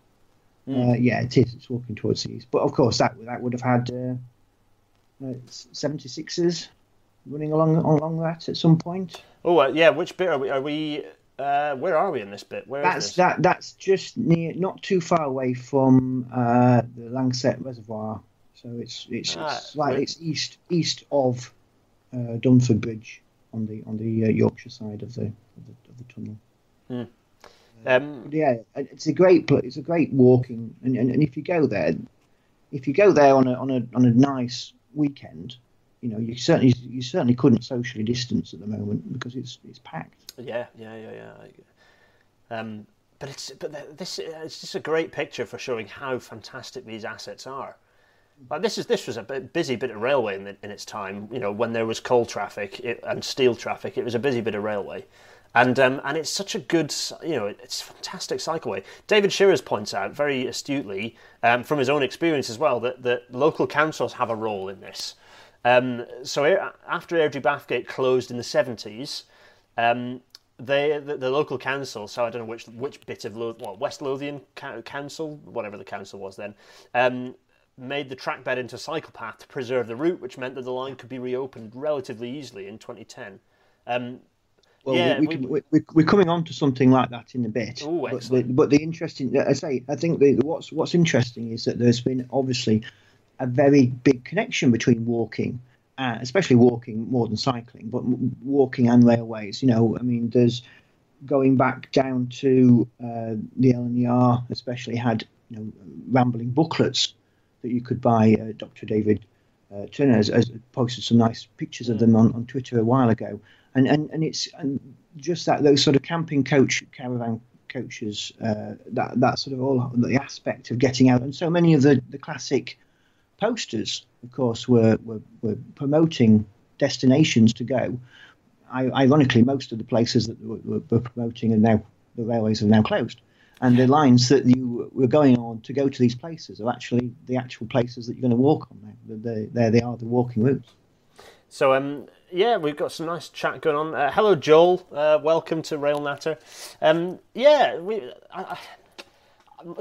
Uh, yeah, it is. It's walking towards the east. But of course, that that would have had uh, seventy sixes running along along that at some point. Oh, uh, yeah. Which bit are we? Are we? Uh, where are we in this bit? Where is That's that. That's just near, not too far away from uh, the Langsett Reservoir. So it's it's, Ah, it's like it's east east of uh, Dunford Bridge on the on the uh, Yorkshire side of the of the, of the tunnel. Um, yeah, it's a great it's a great walking, and, and, and if you go there, if you go there on a on a on a nice weekend, you know you certainly you certainly couldn't socially distance at the moment because it's it's packed. Yeah, yeah, yeah, yeah. Um, but it's but this it's just a great picture for showing how fantastic these assets are. Like this is this was a busy bit of railway in, the, in its time. You know, when there was coal traffic it, and steel traffic, it was a busy bit of railway, and um, and it's such a good you know it's fantastic cycleway. David Shearers points out very astutely um, from his own experience as well that that local councils have a role in this. Um, so after Airdrie Bathgate closed in the seventies. Um, they the, the local council, so I don't know which which bit of Lo- well, West Lothian Council, whatever the council was then, um, made the trackbed into a cycle path to preserve the route, which meant that the line could be reopened relatively easily in 2010. Um, Well, yeah, we, we- we, we, we're coming on to something like that in a bit. Ooh, but, the, but the interesting, I say, I think the, what's what's interesting is that there's been obviously a very big connection between walking, uh, especially walking more than cycling, but walking and railways. You know, I mean, there's going back down to uh, the LNER, especially had you know rambling booklets that you could buy. Uh, Dr. David uh, Turner has, has posted some nice pictures of them on, on Twitter a while ago, and and, and it's and just that those sort of camping coach caravan coaches uh, that that sort of all the aspect of getting out, and so many of the, the classic posters, of course, were, were were promoting destinations to go. I, ironically, most of the places that were, were, promoting are now the railways are now closed, and the lines that you were going on to go to these places are actually the actual places that you're going to walk on now. They, there they are, the walking routes. So um, yeah, we've got some nice chat going on. Uh, hello, Joel. Uh, welcome to Rail Natter. Um, yeah, we. I, I,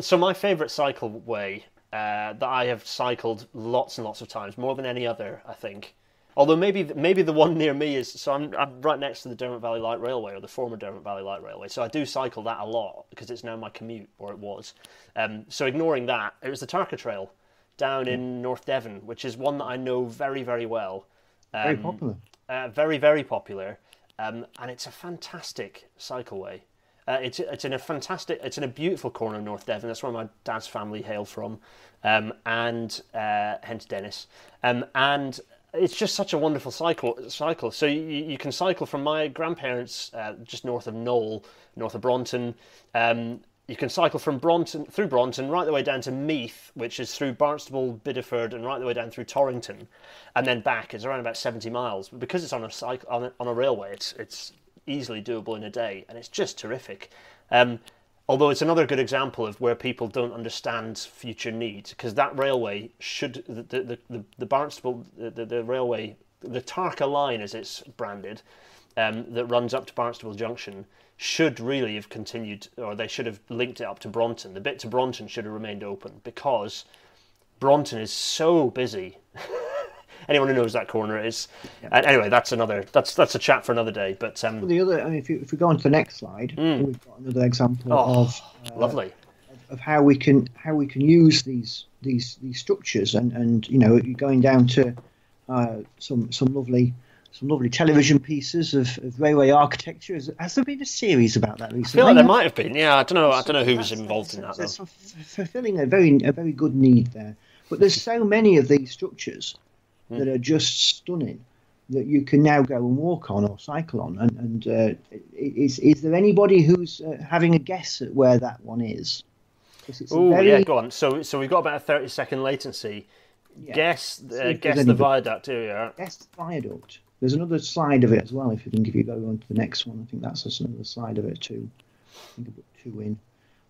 so my favourite cycle way uh, that I have cycled lots and lots of times, more than any other, I think. Although maybe maybe the one near me is so I'm I'm right next to the Derwent Valley Light Railway or the former Derwent Valley Light Railway, so I do cycle that a lot because it's now my commute or it was. Um, so ignoring that, it was the Tarka Trail down in North Devon, which is one that I know very very well. Very Um, popular. uh, very very popular, um, and it's a fantastic cycleway. Uh, it's it's in a fantastic, it's in a beautiful corner of North Devon. That's where my dad's family hail from, um, and uh, hence Dennis. Um, and it's just such a wonderful cycle. Cycle. So you, you can cycle from my grandparents uh, just north of Knoll, north of Braunton. Um, you can cycle from Braunton through Braunton right the way down to Meeth, which is through Barnstaple, Bideford, and right the way down through Torrington, and then back. It's around about seventy miles. But because it's on a cycle on a, on a railway, it's it's easily doable in a day, and it's just terrific. Um, although it's another good example of where people don't understand future needs, because that railway should the the the, the, Barnstaple the, the, the railway the Tarka line as it's branded um, that runs up to Barnstaple Junction should really have continued, or they should have linked it up to Braunton. The bit to Braunton should have remained open because Braunton is so busy. (laughs) Anyone who knows that corner is. And anyway, that's another. That's that's a chat for another day. But um, The other, I mean, if, you, if we go on to the next slide, we've got another example Oh, of uh, lovely. of how we can how we can use these these these structures and and you know you're going down to uh, some some lovely some lovely television pieces of, of railway architecture. Has, has there been a series about that recently? I feel like there might have been. Yeah, I don't know. I don't know who was involved in that. that's- Though. fulfilling a very a very good need there. But there's so many of these structures Hmm. that are just stunning that you can now go and walk on or cycle on. And, and uh, is is there anybody who's uh, having a guess at where that one is? Oh very- yeah, go on. So so we've got about a thirty second latency. yeah. Guess uh, guess the anybody. viaduct. Here we. Guess the viaduct. There's another slide of it as well. If you think if you go on to the next one, I think that's just another slide of it too. I think I put two in,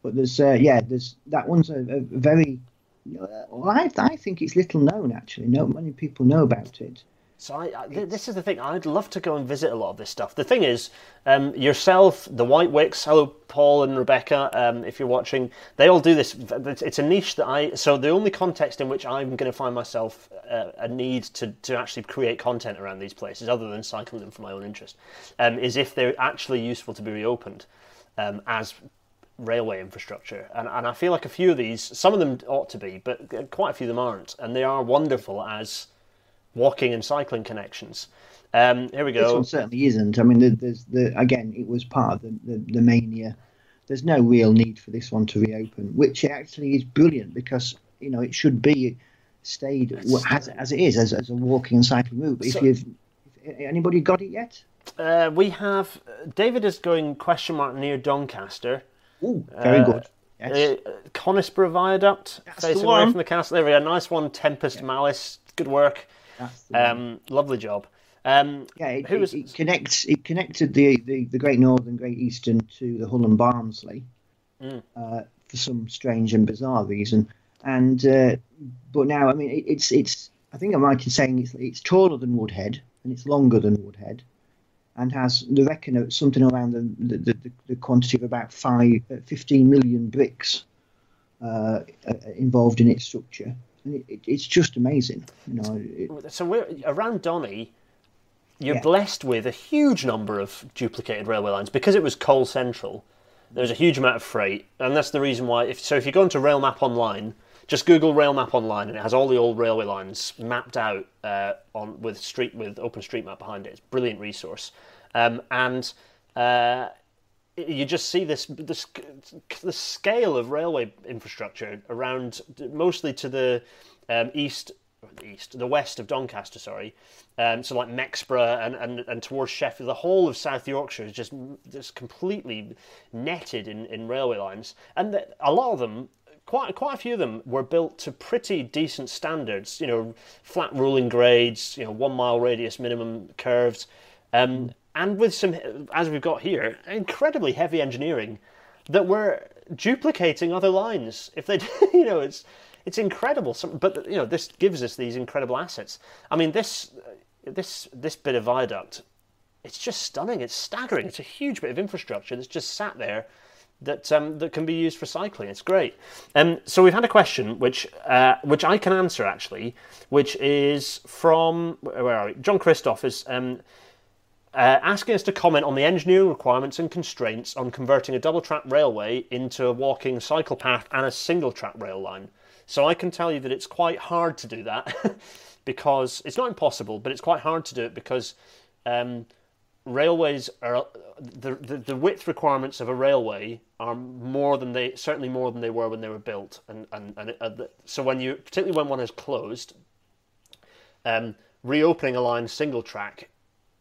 but there's uh, yeah, there's that one's a, a very. Uh, well, I, I think it's little known actually. Not many people know about it. So I, I, this is the thing. I'd love to go and visit a lot of this stuff. The thing is, um, yourself, the White Wicks, hello Paul and Rebecca, um, if you're watching, they all do this. It's a niche that I. So the only context in which I'm going to find myself uh, a need to, to actually create content around these places, other than cycling them for my own interest, um, is if they're actually useful to be reopened um, as railway infrastructure. And, and I feel like a few of these, some of them ought to be, but quite a few of them aren't. And they are wonderful as walking and cycling connections. Um, here we go. This one certainly isn't. I mean, there's the again, it was part of the, the, the mania. There's no real need for this one to reopen, which actually is brilliant because you know it should be stayed as, as it is as, as a walking and cycling route. But if you've if anybody got it yet? Uh, we have David is going question mark near Doncaster. Oh, very Uh, good. Yes. Uh, Conisbrough Viaduct That's facing away from the castle. There we go. Nice one. Tempest Malice. Good work. That's the one. Um, lovely job. Um, yeah, it, who it- was- it connects. It connected the, the, the Great Northern, Great Eastern to the Hull and Barnsley Mm. uh, for some strange and bizarre reason. And uh, but now, I mean, it, it's it's. I think I'm right in saying it's it's taller than Woodhead and it's longer than Woodhead, and has the reckon of something around the the, the, the quantity of about five, uh, 15 million bricks uh, uh, involved in its structure. and it, it's just amazing. You know, it, So we're around Donny. You're Yeah. blessed with a huge number of duplicated railway lines because it was coal central. There's a huge amount of freight, and that's the reason why. If so, if you go into Rail Map online, just Google Rail Map online, and it has all the old railway lines mapped out uh, on with street with OpenStreetMap behind it. It's brilliant resource, um, and uh, you just see this the, the scale of railway infrastructure around mostly to the um, east east the west of Doncaster sorry um, so like Mexborough and, and, and towards Sheffield. The whole of South Yorkshire is just just completely netted in, in railway lines. And the, a lot of them quite quite a few of them were built to pretty decent standards you know flat ruling grades you know one mile radius minimum curves um, and with some, as we've got here, incredibly heavy engineering that were duplicating other lines. If they, (laughs) you know, it's it's incredible. Some, but you know, this gives us these incredible assets. I mean, this this this bit of viaduct, it's just stunning. It's staggering. It's a huge bit of infrastructure that's just sat there. That um, that can be used for cycling. It's great. Um, so we've had a question which uh, which I can answer actually, which is from where are we? John Christoph is um, uh, asking us to comment on the engineering requirements and constraints on converting a double track railway into a walking cycle path and a single track rail line. So I can tell you that it's quite hard to do that (laughs) because it's not impossible, but it's quite hard to do it because um, railways are the, the the width requirements of a railway are more than they certainly more than they were when they were built, and and, and uh, so when you particularly when one is closed, um, reopening a line single track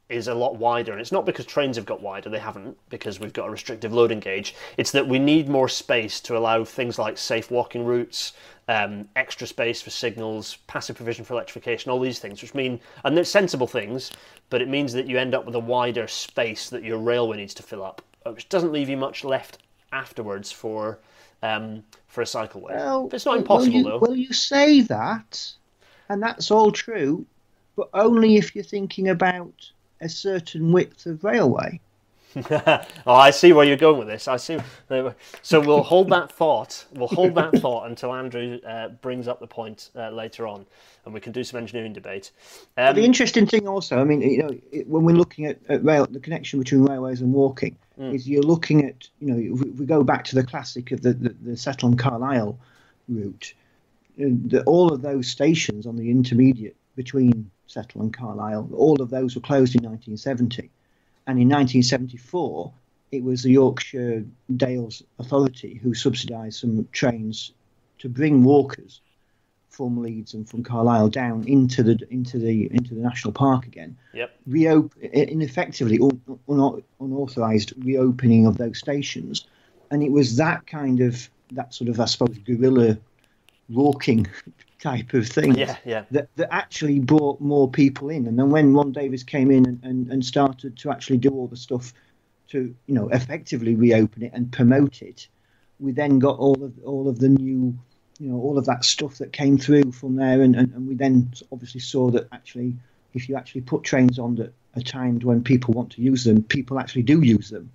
is a lot wider, and it's not because trains have got wider; they haven't, because we've got a restrictive loading gauge. It's that we need more space to allow things like safe walking routes, um, extra space for signals, passive provision for electrification, all these things, which mean, and they're sensible things, but it means that you end up with a wider space that your railway needs to fill up, uh, which doesn't leave you much left afterwards for um, for a cycleway. well, it's not well, impossible you, though. Well, you say that, and that's all true, but only if you're thinking about a certain width of railway. (laughs) oh, I see where you're going with this. I see. So we'll hold that thought. We'll hold that (laughs) thought until Andrew uh, brings up the point uh, later on, and we can do some engineering debate. Um, the interesting thing also, I mean, you know, it, when we're looking at, at rail, the connection between railways and walking, Mm. is you're looking at, you know, if we, we go back to the classic of the the, the Settle and Carlisle route, the, all of those stations on the intermediate between Settle and Carlisle, all of those were closed in 1970, and in 1974 it was the Yorkshire Dales Authority who subsidised some trains to bring walkers from Leeds and from Carlisle down into the into the into the national park again. Yep. Reopen in effectively un, un, unauthorized reopening of those stations, and it was that kind of that sort of I suppose guerrilla walking type of thing Yeah, yeah. that, that actually brought more people in. And then when Ron Davis came in and, and, and started to actually do all the stuff to, you know, effectively reopen it and promote it, we then got all of all of the new, you know, all of that stuff that came through from there. And, and, and we then obviously saw that actually, if you actually put trains on that are timed when people want to use them, people actually do use them.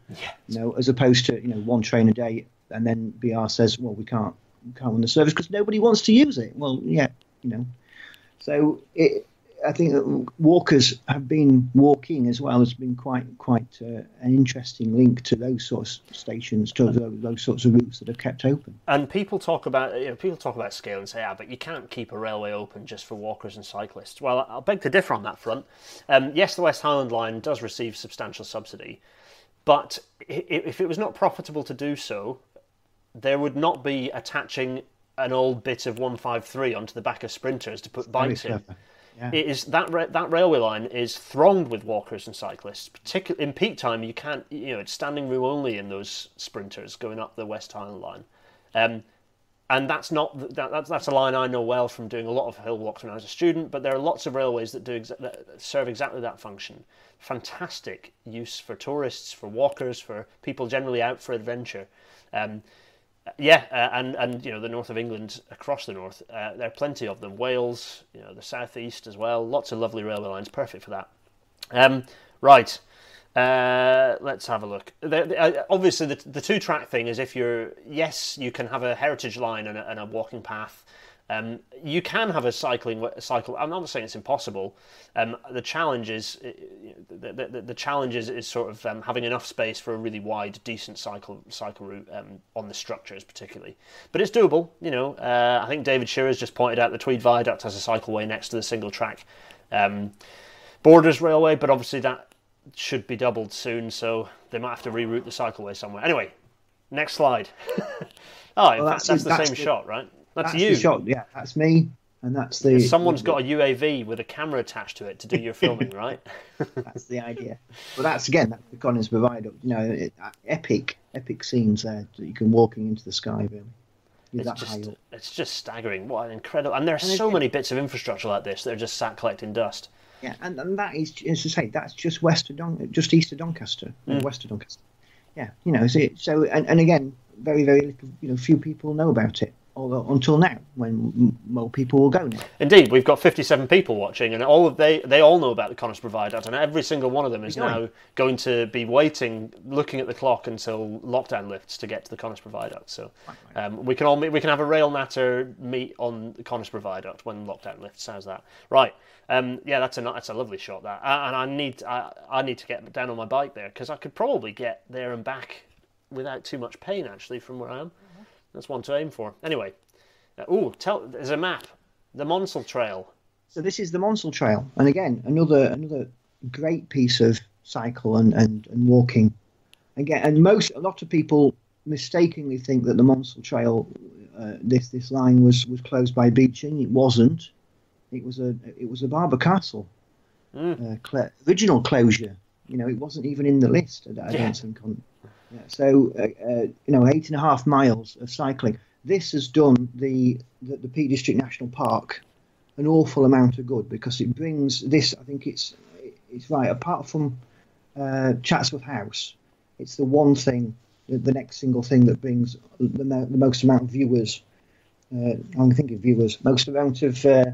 You know, as opposed to, you know, one train a day and then BR says, well, we can't, can't run the service because nobody wants to use it. Well, yeah, you know. So it, I think that walkers have been walking as well has been quite quite uh, an interesting link to those sorts of stations, to those, those sorts of routes that are kept open. And people talk about you know, people talk about scale and say, ah, but you can't keep a railway open just for walkers and cyclists. Well, I'll beg to differ on that front. Um, yes, the West Highland Line does receive substantial subsidy, but if it was not profitable to do so, there would not be attaching an old bit of 153 onto the back of sprinters to put bikes in. Yeah. It is that ra- that railway line is thronged with walkers and cyclists. Particularly in peak time, you can't you know it's standing room only in those sprinters going up the West Highland line, um, and that's not that, that's that's a line I know well from doing a lot of hill walks when I was a student. But there are lots of railways that do exa- that serve exactly that function. Fantastic use for tourists, for walkers, for people generally out for adventure. Um, yeah, uh, and and you know the north of England, across the north, uh, there are plenty of them. Wales, you know the southeast as well. Lots of lovely railway lines, perfect for that. Um, right, uh, let's have a look. Uh, obviously, the, the two track thing is if you're yes, you can have a heritage line and a, and a walking path, Um, you can have a cycling cycle. I'm not saying it's impossible. Um, the challenge is the, the, the challenge is, is sort of um, having enough space for a really wide, decent cycle cycle route um, on the structures, particularly. But it's doable. You know, uh, I think David Shearer's just pointed out the Tweed Viaduct has a cycleway next to the single track um, Borders Railway, but obviously that should be doubled soon, so they might have to reroute the cycleway somewhere. Anyway, next slide. (laughs) oh, well, that's, that's, the that's same the, shot, right? That's, that's you. shot. Yeah, that's me, and that's the. Someone's got a UAV with a camera attached to it to do your (laughs) filming, right? that's the idea. Well, that's again that's the Connors Viaduct. You know, it, uh, epic, epic scenes there that you can walking into the sky, really. It's just, it's just staggering. What an incredible! And there are and so many bits of infrastructure like this that are just sat collecting dust. Yeah, and, and that is, as I say, that's just west of Don, just east of Doncaster, mm. west of Doncaster. Yeah, you know, so, so and, and again, very, very little, you know, few people know about it although until now, when more people will go now. Indeed, we've got 57 people watching, and all of they they all know about the Conisbrough Viaduct, and every single one of them is now going to be waiting, looking at the clock until lockdown lifts to get to the Conisbrough Viaduct. So um, we can all meet, we can have a rail natter meet on the Conisbrough Viaduct when lockdown lifts. How's that? Right. Um, yeah, that's a that's a lovely shot. That, and I need I, I need to get down on my bike there because I could probably get there and back without too much pain actually from where I am. That's one to aim for. Anyway, uh, oh, tell there's a map, the Monsal Trail. So this is the Monsal Trail, and again another another great piece of cycle and, and, and walking. Again, and most a lot of people mistakenly think that the Monsal Trail, uh, this this line was was closed by Beeching. It wasn't. It was a it was a Barbara Castle, mm. uh, cl- original closure. You know, it wasn't even in the list. I, I yeah. don't think on yeah, so, uh, uh, you know, eight and a half miles of cycling. This has done the, the, the Peak District National Park an awful amount of good because it brings this. I think it's it's right. Apart from uh, Chatsworth House, it's the one thing, the, the next single thing that brings the, the most amount of viewers. Uh, I'm thinking viewers, most amount of, uh,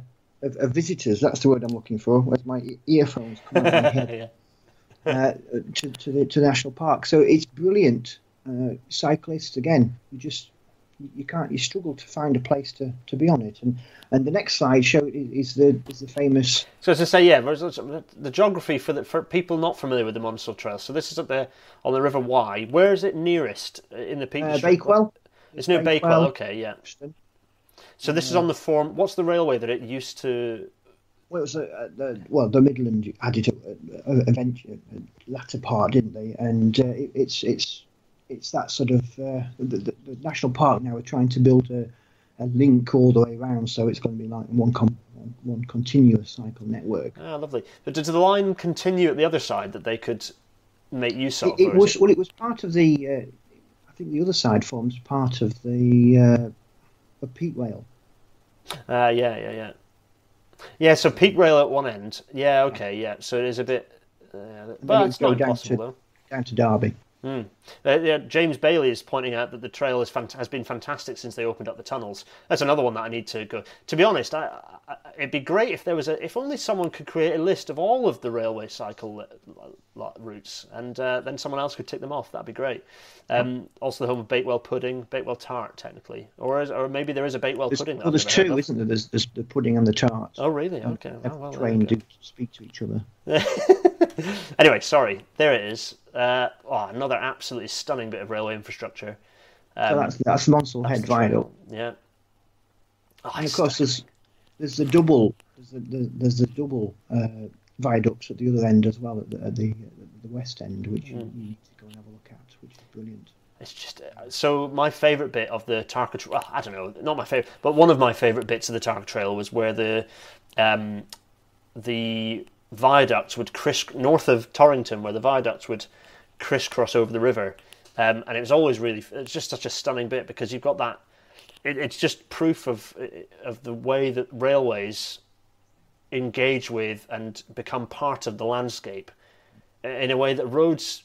of, of visitors. That's the word I'm looking for. Where's my earphones? Come on my head. (laughs) yeah uh, to, to, the, to national park. So it's brilliant. Uh, cyclists again, you just you can't you struggle to find a place to, to be on it. And and the next slide show is the is the famous. So as I say, yeah, the geography for the, for people not familiar with the Monsal Trail. So this is up there on the River Wye. Where is it nearest in the Peak uh, Bakewell. It's, it's near Bakewell. Bakewell. Okay, yeah. So this is on the form. What's the railway that it used to well, it was a, the well, the Midland added it eventually latter part, didn't they? And uh, it, it's it's it's that sort of uh, the, the, the, national park now are trying to build a, a link all the way around, so it's going to be like one com- one continuous cycle network. Ah, lovely. But does the line continue at the other side that they could make use of? It, it was it... well, it was part of the. Uh, I think the other side forms part of the uh, of Peak Rail. Uh, yeah, yeah, yeah. Yeah, so peak rail at one end. Yeah, okay, yeah. So it is a bit, uh, but it's not impossible to, though. Down to Derby. Mm. Uh, yeah, James Bailey is pointing out that the trail fant- has been fantastic since they opened up the tunnels. That's another one that I need to go. To be honest, I, I, it'd be great if there was a, if only someone could create a list of all of the railway cycle routes, and uh, then someone else could tick them off. That'd be great. Um, also, the home of Bakewell pudding, Bakewell tart, technically, or is, or maybe there is a Bakewell there's, pudding. Well, there's two, isn't there? There's, there's the pudding and the tart. Oh, really? Okay. Oh, well, trained to speak to each other. (laughs) (laughs) anyway, sorry. There it is. Uh, oh, another absolutely stunning bit of railway infrastructure. Um, so that's that's Monsal Head Viaduct. Yeah. Oh, and of course, there's there's the double there's the, there's the double uh, viaducts at the other end as well at the at the, at the west end, which mm. you, need to go and have a look at, which is brilliant. It's just uh, so my favourite bit of the Tarka. Well, I don't know, not my favourite, but one of my favourite bits of the Tarka Trail was where the um, the viaducts would criss north of Torrington, where the viaducts would crisscross over the river, um, and it was always really it's just such a stunning bit because you've got that. It, it's just proof of of the way that railways engage with and become part of the landscape in a way that roads,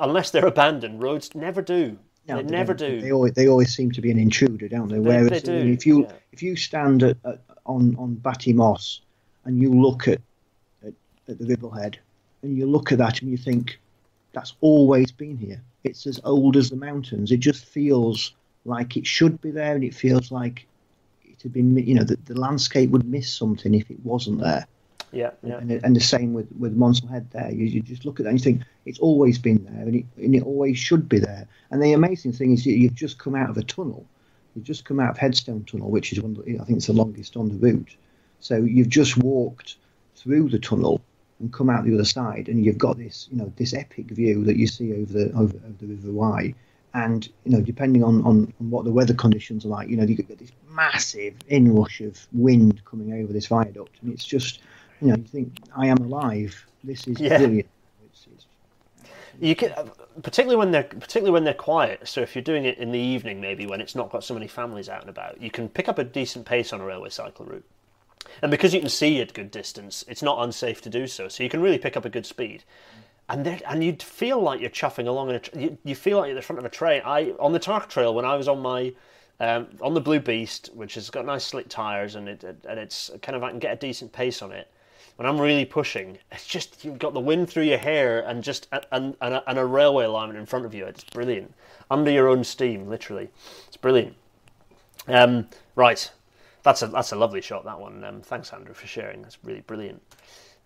unless they're abandoned, roads never do. No, they, they never do. They always, they always seem to be an intruder, don't they? Whereas they, they if you yeah. if you stand at, at, on on Batty Moss and you look at at the Ribblehead, and you look at that and you think, that's always been here. It's as old as the mountains. It just feels like it should be there, and it feels like it had been, you know, the, the landscape would miss something if it wasn't there. Yeah, yeah. And, and the same with with Monsal Head there. You, you just look at that and you think it's always been there, and it, and it always should be there. And the amazing thing is, you've just come out of a tunnel. You've just come out of Headstone Tunnel, which is one. Of the, I think it's the longest on the route. So you've just walked through the tunnel and come out the other side, and you've got this, you know, this epic view that you see over the over, over the River Wye. And you know, depending on, on, on what the weather conditions are like, you know, you get this massive inrush of wind coming over this viaduct, and it's just you know, you think I am alive. This is Yeah. brilliant. It's, it's, You can, particularly when they're particularly when they're quiet. So if you're doing it in the evening, maybe when it's not got so many families out and about, you can pick up a decent pace on a railway cycle route. And because you can see at good distance, it's not unsafe to do so. So you can really pick up a good speed. And and you'd feel like you're chuffing along, a, you, you feel like you're at the front of a train. I on the Tark Trail when I was on my um, on the Blue Beast, which has got nice slick tires and it and it's kind of I can get a decent pace on it. When I'm really pushing, it's just you've got the wind through your hair and just and and a, and a railway alignment in front of you. It's brilliant, under your own steam, literally. It's brilliant. Um, right, that's a that's a lovely shot. That one. Um, thanks, Andrew, for sharing. That's really brilliant.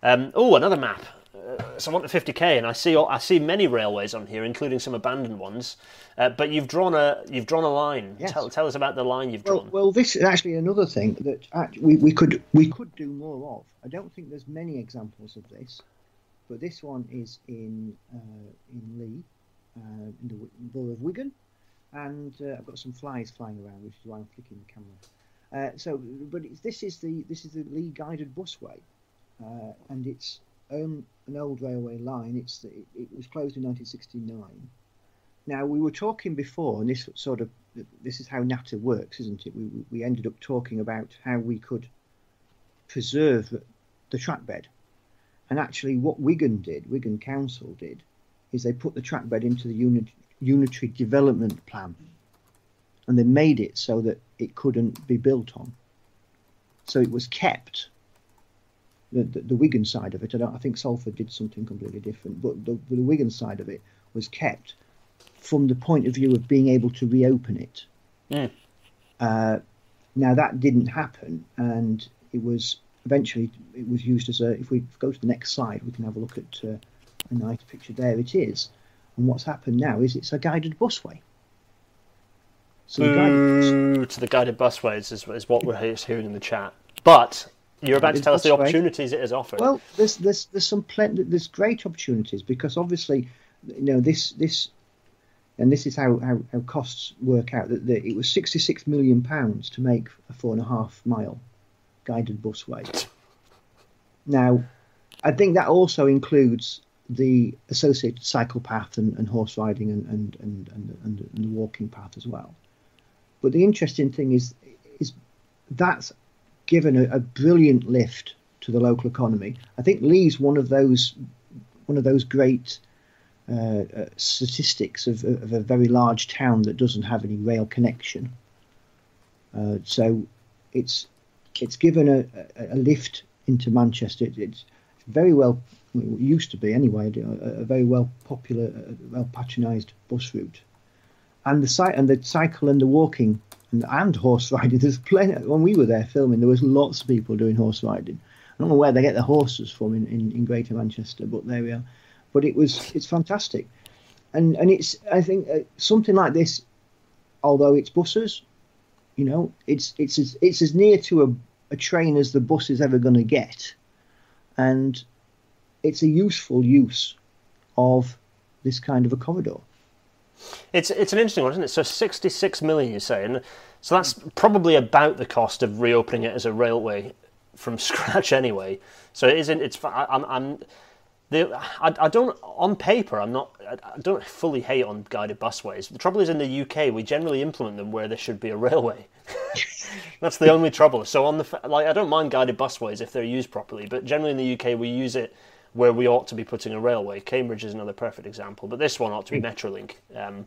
Um, oh, another map. Uh, so I'm on to 50k, and I see I see many railways on here, including some abandoned ones. Uh, but you've drawn a you've drawn a line. Yes. Tell, tell us about the line you've well, drawn. well, this is actually another thing that we, we could we could do more of. I don't think there's many examples of this, but this one is in uh, in Leigh, uh, in the borough of Wigan, and uh, I've got some flies flying around, which is why I'm flicking the camera. Uh, so, but this is the this is the Leigh guided busway, uh, and it's um, an old railway line. It's the, it, it was closed in 1969. Now we were talking before, and this sort of this is how Natter works, isn't it? We we ended up talking about how we could preserve the track bed, and actually what Wigan did, Wigan Council did, is they put the track bed into the unit, unitary development plan, and they made it so that it couldn't be built on. So it was kept. The, the, the Wigan side of it, I, don't, I think Salford did something completely different, but the, the Wigan side of it was kept from the point of view of being able to reopen it. Mm. Uh, now that didn't happen, and it was eventually it was used as a. If we go to the next slide, we can have a look at uh, a nice picture. There it is, and what's happened now is it's a guided busway. So the to the guided busways is, is what we're hearing in the chat. But you're about to tell us the busway. opportunities it has offered. Well, there's there's there's some plenty there's great opportunities because obviously, you know this this, and this is how how, how costs work out. That, that it was 66 million pounds to make a four and a half mile guided busway. Now, I think that also includes the associated cycle path and, and horse riding and and, and, and, and and the walking path as well. But the interesting thing is is that's given a, a brilliant lift to the local economy. I think Leigh's one of those one of those great uh, uh, statistics of, of a very large town that doesn't have any rail connection. Uh, so it's it's given a, a, a lift into Manchester. It, it's very well used to be anyway a, a very well popular, well patronised bus route, and the and the cycle and the walking and, and horse (laughs) riding. There's plenty. When we were there filming, there was lots of people doing horse riding. I don't know where they get the horses from in, in, in Greater Manchester, but there we are. But it was it's fantastic, and and it's I think uh, something like this, although it's buses, you know, it's it's as it's as near to a, a train as the bus is ever going to get, and it's a useful use of this kind of a corridor. It's it's an interesting one, isn't it? So 66 million, you say, and so that's probably about the cost of reopening it as a railway from (laughs) scratch, anyway. So it isn't. It's I'm. I'm the, I, I don't on paper I'm not I I don't fully hate on guided busways. The trouble is in the UK we generally implement them where there should be a railway. (laughs) That's the only trouble. So on the like I don't mind guided busways if they're used properly, but generally in the UK we use it where we ought to be putting a railway. Cambridge is another perfect example, but this one ought to be Metrolink. Um,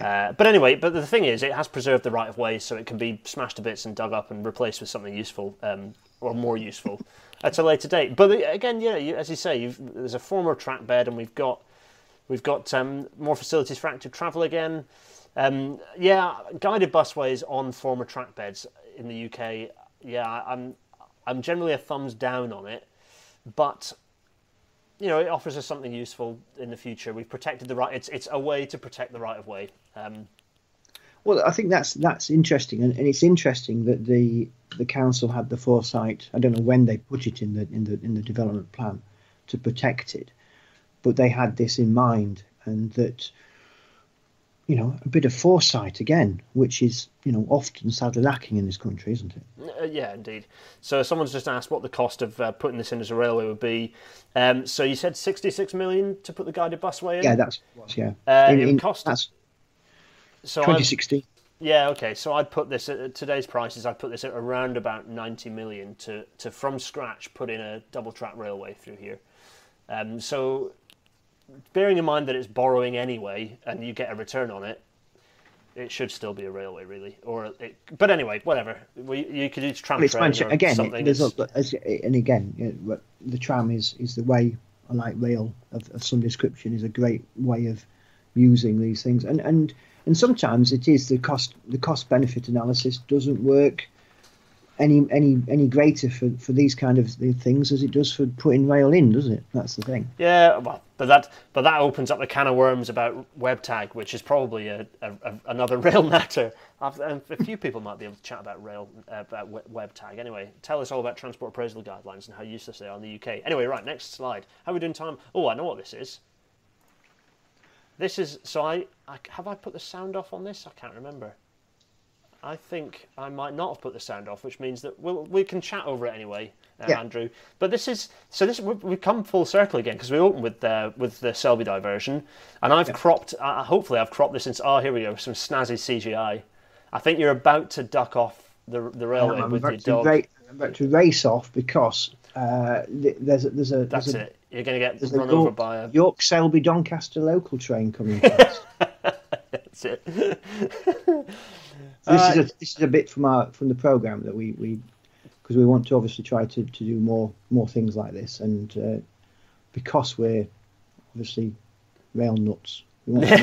uh, but anyway, but the thing is, it has preserved the right of way, so it can be smashed to bits and dug up and replaced with something useful um, or more useful (laughs) at a later date. But uh, again, yeah, you, as you say, you've, there's a former track bed, and we've got we've got um, more facilities for active travel again. Um, yeah, guided busways on former track beds. in the UK, yeah, I'm I'm generally a thumbs down on it, but you know, it offers us something useful in the future. We've protected the right. It's it's a way to protect the right of way. Um, well, I think that's that's interesting, and, and, it's interesting that the the council had the foresight. I don't know when they put it in the in the in the development plan to protect it, but they had this in mind, and that you know a bit of foresight again, which is you know often sadly lacking in this country, isn't it? Uh, yeah, indeed. So someone's just asked what the cost of uh, putting this in as a railway would be. Um, so you said sixty-six million to put the guided busway in. Yeah, that's yeah. Uh, in, it cost. That's so 2016. I've, yeah, okay. So I'd put this at today's prices. I'd put this at around about ninety million to to from scratch put in a double track railway through here. Um, so bearing in mind that it's borrowing anyway, and you get a return on it, it should still be a railway, really. Or, it, but anyway, whatever. We, you could use tram again. Something. It, a, and again, you know, the tram is is the way a light rail of, of some description is a great way of using these things, and and and sometimes it is the cost the cost benefit analysis doesn't work any any any greater for, for these kind of things as it does for putting rail in, does it? That's the thing. Yeah, well, but that but that opens up the can of worms about WebTag, which is probably a, a, a another (laughs) rail natter. I've, a few people might be able to chat about rail uh, about WebTag. Anyway, tell us all about transport appraisal guidelines and how useless they are in the UK. Anyway, right, next slide. How are we doing time? Oh, I know what this is. This is so I, I have I put the sound off on this? I can't remember. I think I might not have put the sound off, which means that we'll, we can chat over it anyway, uh, yeah. Andrew. But this is so this we've come full circle again because we opened with uh, with the Selby diversion, and I've yeah. cropped. Uh, hopefully, I've cropped this into. Oh, here we go. Some snazzy CGI. I think you're about to duck off the the railway I'm with your dog. Ra- I'm about to race off because uh, there's a, there's a that's there's it. You're going to get run over by a York Selby Doncaster local train coming (laughs) past. That's it. this uh, is a this is a bit from our from the program that we we because we want to obviously try to, to do more more things like this. And uh, because we're obviously rail nuts we want to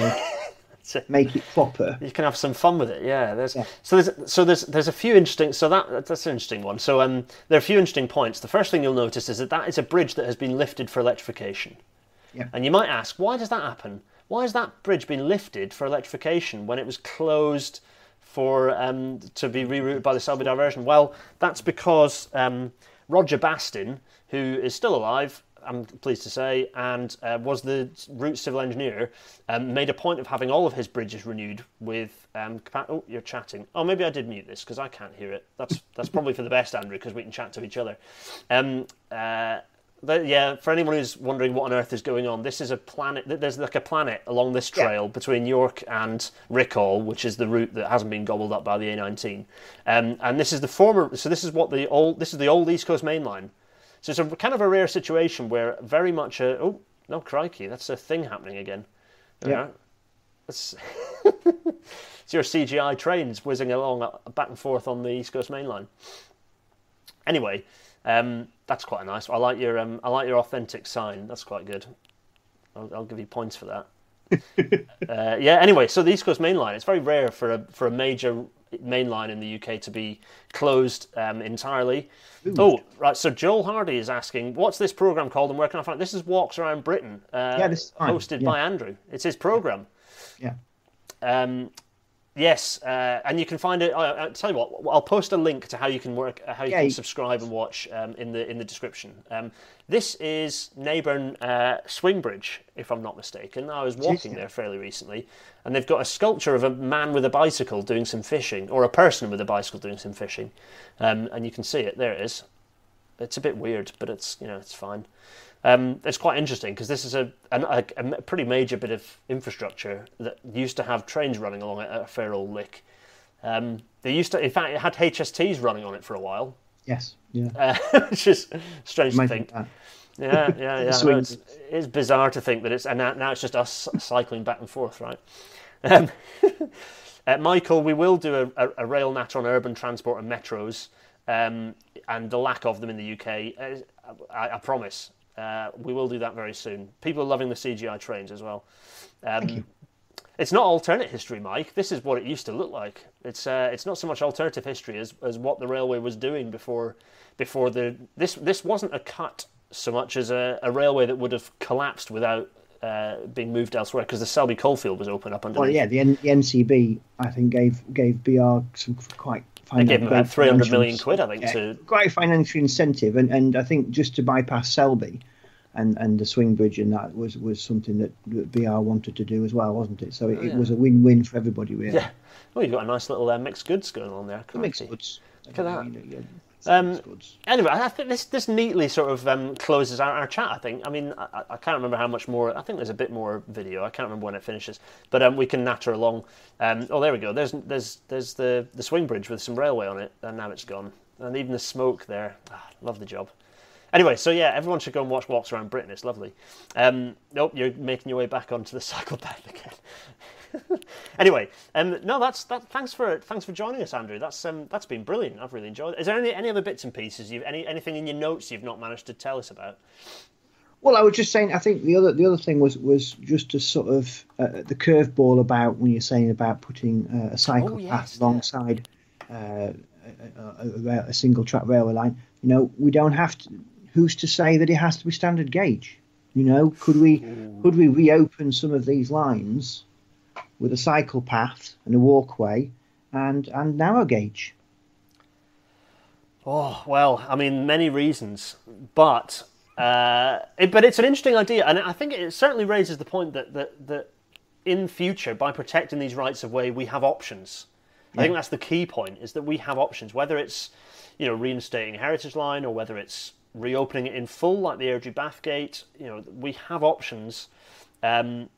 make, (laughs) make it proper. You can have some fun with it yeah there's yeah. so there's so there's there's a few interesting so that that's an interesting one. So um there are a few interesting points. The first thing you'll notice is that that is a bridge that has been lifted for electrification. Yeah. and you might ask why does that happen why has that bridge been lifted for electrification when it was closed for um, to be rerouted by the Selby diversion? Well, that's because um, Roger Bastin, who is still alive, I'm pleased to say, and uh, was the route civil engineer, um, made a point of having all of his bridges renewed with. Um, oh, you're chatting. Oh, maybe I did mute this because I can't hear it. That's that's probably for the best, Andrew, because we can chat to each other. Um, uh, but yeah, for anyone who's wondering what on earth is going on, this is a planet. There's like a planet along this trail yeah. between York and Riccall, which is the route that hasn't been gobbled up by the A19. Um, and this is the former. So this is what the old. This is the old East Coast Main Line. So it's a kind of a rare situation where very much a. Oh no, crikey, that's a thing happening again. Yeah. That's. (laughs) it's your CGI trains whizzing along uh, back and forth on the East Coast Main Line. Anyway, um, that's quite a nice. I like your um, I like your authentic sign. That's quite good. I'll, I'll give you points for that. (laughs) uh, yeah. Anyway, so the East Coast Main Line. It's very rare for a for a major main line in the UK to be closed um, entirely. Ooh. Oh, right. So Joel Hardy is asking, what's this program called, and where can I find it? This is Walks Around Britain, uh, yeah, this hosted yeah. by Andrew. It's his program. Yeah. Um, Yes, uh, and you can find it. I'll, I'll, tell you what. I'll post a link to how you can work, how you can subscribe and watch um, in the in the description. Um, this is Naburn uh, Swingbridge, if I'm not mistaken. I was walking there fairly recently, and they've got a sculpture of a man with a bicycle doing some fishing, or a person with a bicycle doing some fishing, um, and you can see it. There it is. It's a bit weird, but it's you know it's fine. Um, it's quite interesting because this is a, a, a, pretty major bit of infrastructure that used to have trains running along it at a fair old lick. Um, they used to, in fact, it had HSTs running on it for a while. Yes, yeah. Uh, (laughs) which is strange to think. That. Yeah, yeah, (laughs) yeah. no, it's, it's, bizarre to think that it's and now, now, it's just us cycling back and forth, right? Um, (laughs) uh, Michael, we will do a, a, rail nat on urban transport and metros, um, and the lack of them in the UK. Uh, I, I promise. Uh, we will do that very soon. People are loving the CGI trains as well. Um, it's not alternate history, Mike. This is what it used to look like. It's uh, it's not so much alternative history as, as what the railway was doing before before the this this wasn't a cut so much as a, a railway that would have collapsed without uh, being moved elsewhere because the Selby coalfield was open up underneath. Well, yeah, the, N- the NCB I think gave gave BR some quite. They gave them about great three hundred financial- million quid, I think, yeah, to quite financial incentive, and, and I think just to bypass Selby, and, and the swing bridge and that was, was something that, BR wanted to do as well, wasn't it? So it, Oh, yeah. it was a win win for everybody, really. yeah. Well, you've got a nice little uh, mixed goods going on there. Crikey. goods. Look at that. You know, yeah, Um. Anyway, I think this this neatly sort of um, closes our, our chat. I think. I mean, I, I can't remember how much more. I think there's a bit more video. I can't remember when it finishes, but um, we can natter along. Um, oh, there we go. There's there's there's the the swing bridge with some railway on it, and now it's gone. And even the smoke there. Ah, love the job. Anyway, so yeah, everyone should go and watch Walks Around Britain. It's lovely. Um, nope, you're making your way back onto the (laughs) cycle path again. (laughs) anyway, um, no, that's that. Thanks for thanks for joining us, Andrew. That's um, that's been brilliant. I've really enjoyed. it. Is there any any other bits and pieces? You've any anything in your notes you've not managed to tell us about? Well, I was just saying. I think the other the other thing was was just a sort of uh, the curveball about when you're saying about putting uh, a cycle Oh, yes, path yeah. alongside uh, a, a, a, a single track railway line. You know, we don't have to. Who's to say that it has to be standard gauge? You know, could we could we reopen some of these lines with a cycle path and a walkway and and narrow gauge? Oh well, I mean, many reasons, but uh, it, but it's an interesting idea, and I think it certainly raises the point that that that in future, by protecting these rights of way, we have options. I think that's the key point: is that we have options, whether it's you know reinstating heritage line or whether it's reopening it in full, like the Airdrie Bathgate. You know, we have options. Um,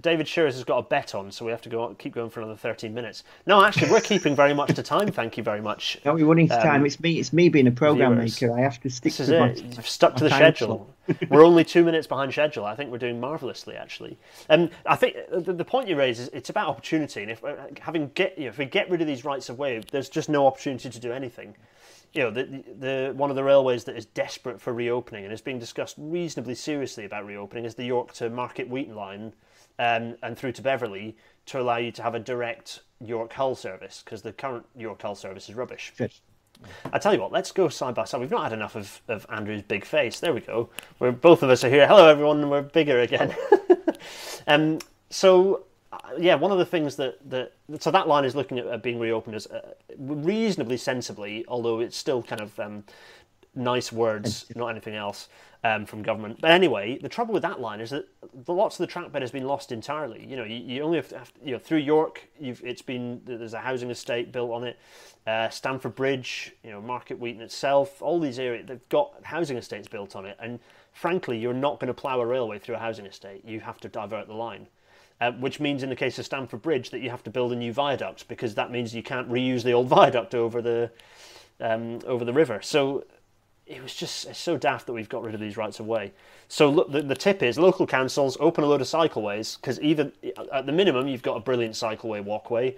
David Shearers has got a bet on, so we have to go keep going for another 13 minutes. No, actually, we're keeping very much to time. Thank you very much. (laughs) Don't be running to time. It's me. It's me being a program Um, viewers. maker. I have to stick This is to my, it. You've stuck to the schedule. we're only two minutes behind schedule. I think we're doing marvelously, actually. Um, I think the, the point you raise is it's about opportunity, and if uh, having get you know, if we get rid of these rights of way, there's just no opportunity to do anything. You know, the, the, the one of the railways that is desperate for reopening and is being discussed reasonably seriously about reopening is the York to Market Weighton line, um, and through to Beverley to allow you to have a direct York Hull service because the current York Hull service is rubbish. Good. I tell you what, let's go side by side. We've not had enough of, of Andrew's big face. There we go. We're both of us are here. Hello, everyone. We're bigger again. (laughs) um, so, uh, yeah, one of the things that, that so that line is looking at being reopened as uh, reasonably sensibly, although it's still kind of um, nice words, not anything else um, from government. But anyway, the trouble with that line is that the, lots of the track bed has been lost entirely. You know, you, you only have to, have, you know, through York, you've, it's been there's a housing estate built on it. Uh, Stamford Bridge, you know, Market Weighton itself, all these areas they've got housing estates built on it, and frankly, you're not going to plough a railway through a housing estate. You have to divert the line. Uh, which means, in the case of Stamford Bridge, that you have to build a new viaduct because that means you can't reuse the old (laughs) viaduct over the um, over the river. So it was just it's so daft that we've got rid of these rights of way. So look, the, the tip is local councils open a load of cycleways because even at the minimum you've got a brilliant cycleway walkway,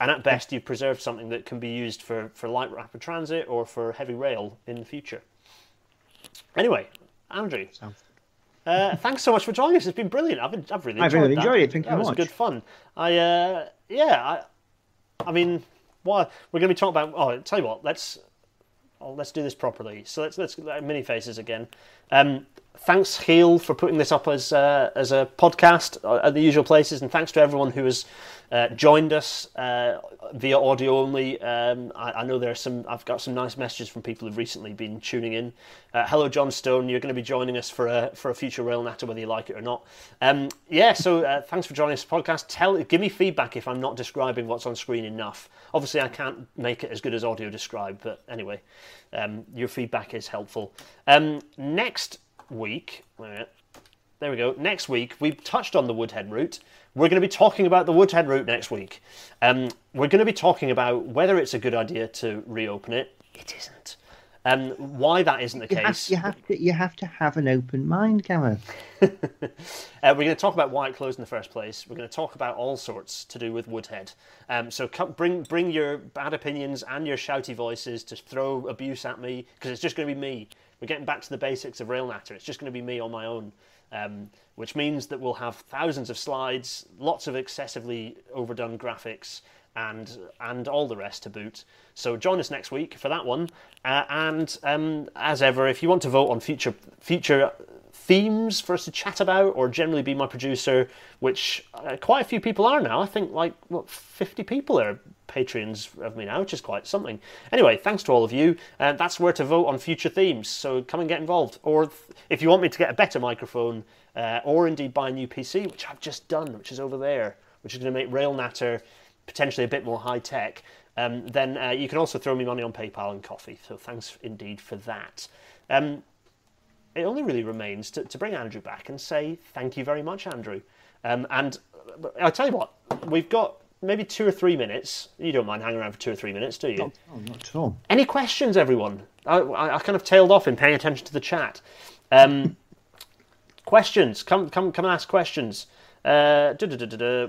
and at best you've preserved something that can be used for, for light rapid transit or for heavy rail in the future. Anyway, Andrew, uh, thanks so much for joining us. It's been brilliant. I've, been, I've really I've enjoyed really that. enjoyed it. Thank you that very was much. good fun. I uh, yeah, I, I mean, what we're going to be talking about. Oh, tell you what, let's let's do this properly. So let's let's mini faces again. Um, thanks, Heel, for putting this up as uh, as a podcast uh, at the usual places, and thanks to everyone who has uh, joined us uh, via audio only. Um, I, I know there are some. I've got some nice messages from people who've recently been tuning in. Uh, hello, John Stone. You're going to be joining us for a for a future Rail Natter, whether you like it or not. Um, yeah. So uh, thanks for joining us podcast. Tell, give me feedback if I'm not describing what's on screen enough. Obviously, I can't make it as good as audio described, but anyway, um, your feedback is helpful. Um, next week. There we go. Next week, we've touched on the Woodhead route. We're going to be talking about the Woodhead route next week. Um, we're going to be talking about whether it's a good idea to reopen it. It isn't. Um, why that isn't the You have, case. you have to you have to have an open mind, Gareth. (laughs) Uh, we're going to talk about why it closed in the first place. We're going to talk about all sorts to do with Woodhead. Um, so come, bring bring your bad opinions and your shouty voices to throw abuse at me because it's just going to be me. We're getting back to the basics of Rail Natter. It's just going to be me on my own. Um, which means that we'll have thousands of slides, lots of excessively overdone graphics, and and all the rest to boot. So join us next week for that one. Uh, and um, as ever, if you want to vote on future future themes for us to chat about, or generally be my producer, which uh, quite a few people are now. I think like what fifty people are patrons of me now, which is quite something. Anyway, thanks to all of you. Uh, that's where to vote on future themes. So come and get involved. Or if you want me to get a better microphone, uh, or indeed buy a new PC, which I've just done, which is over there, which is going to make RailNatter potentially a bit more high tech, um, then uh, you can also throw me money on PayPal and Ko-fi. So thanks indeed for that. Um, it only really remains to, to, bring Andrew back and say thank you very much, Andrew. Um, and I'll tell you what, we've got maybe two or three minutes. You don't mind hanging around for two or three minutes, do you? Not, oh, not at all. Any questions, everyone? I, I, kind of tailed off in paying attention to the chat. Um, (laughs) questions? Come, come, come and ask questions. Uh,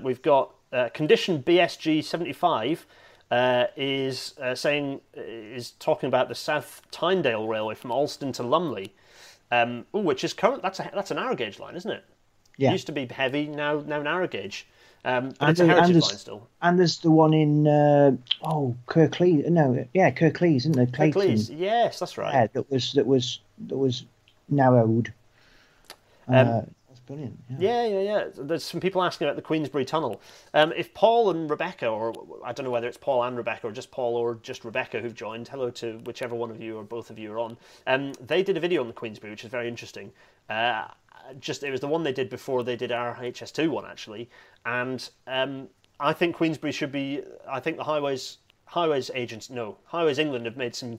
we've got uh, condition BSG seventy five. Uh, is uh, saying is talking about the South Tynedale Railway from Alston to Lambley, um, ooh, which is current. That's a that's a narrow gauge line, isn't it? Yeah. It used to be heavy, now now narrow gauge. Um, and it's a heritage line still. And there's the one in uh, oh Kirklees. No, yeah, Kirklees, isn't there? Clayton. Kirklees. Yes, that's right. Yeah, that was that was that was narrowed. Um, brilliant. Yeah. yeah, yeah, yeah. There's some people asking about the Queensbury Tunnel. Um, if Paul and Rebecca, or I don't know whether it's Paul and Rebecca, or just Paul or just Rebecca who've joined, hello to whichever one of you or both of you are on. Um, they did a video on the Queensbury, which is very interesting. Uh, just it was the one they did before they did our HS2 one actually, and um, I think Queensbury should be. I think the highways highways agents no highways England have made some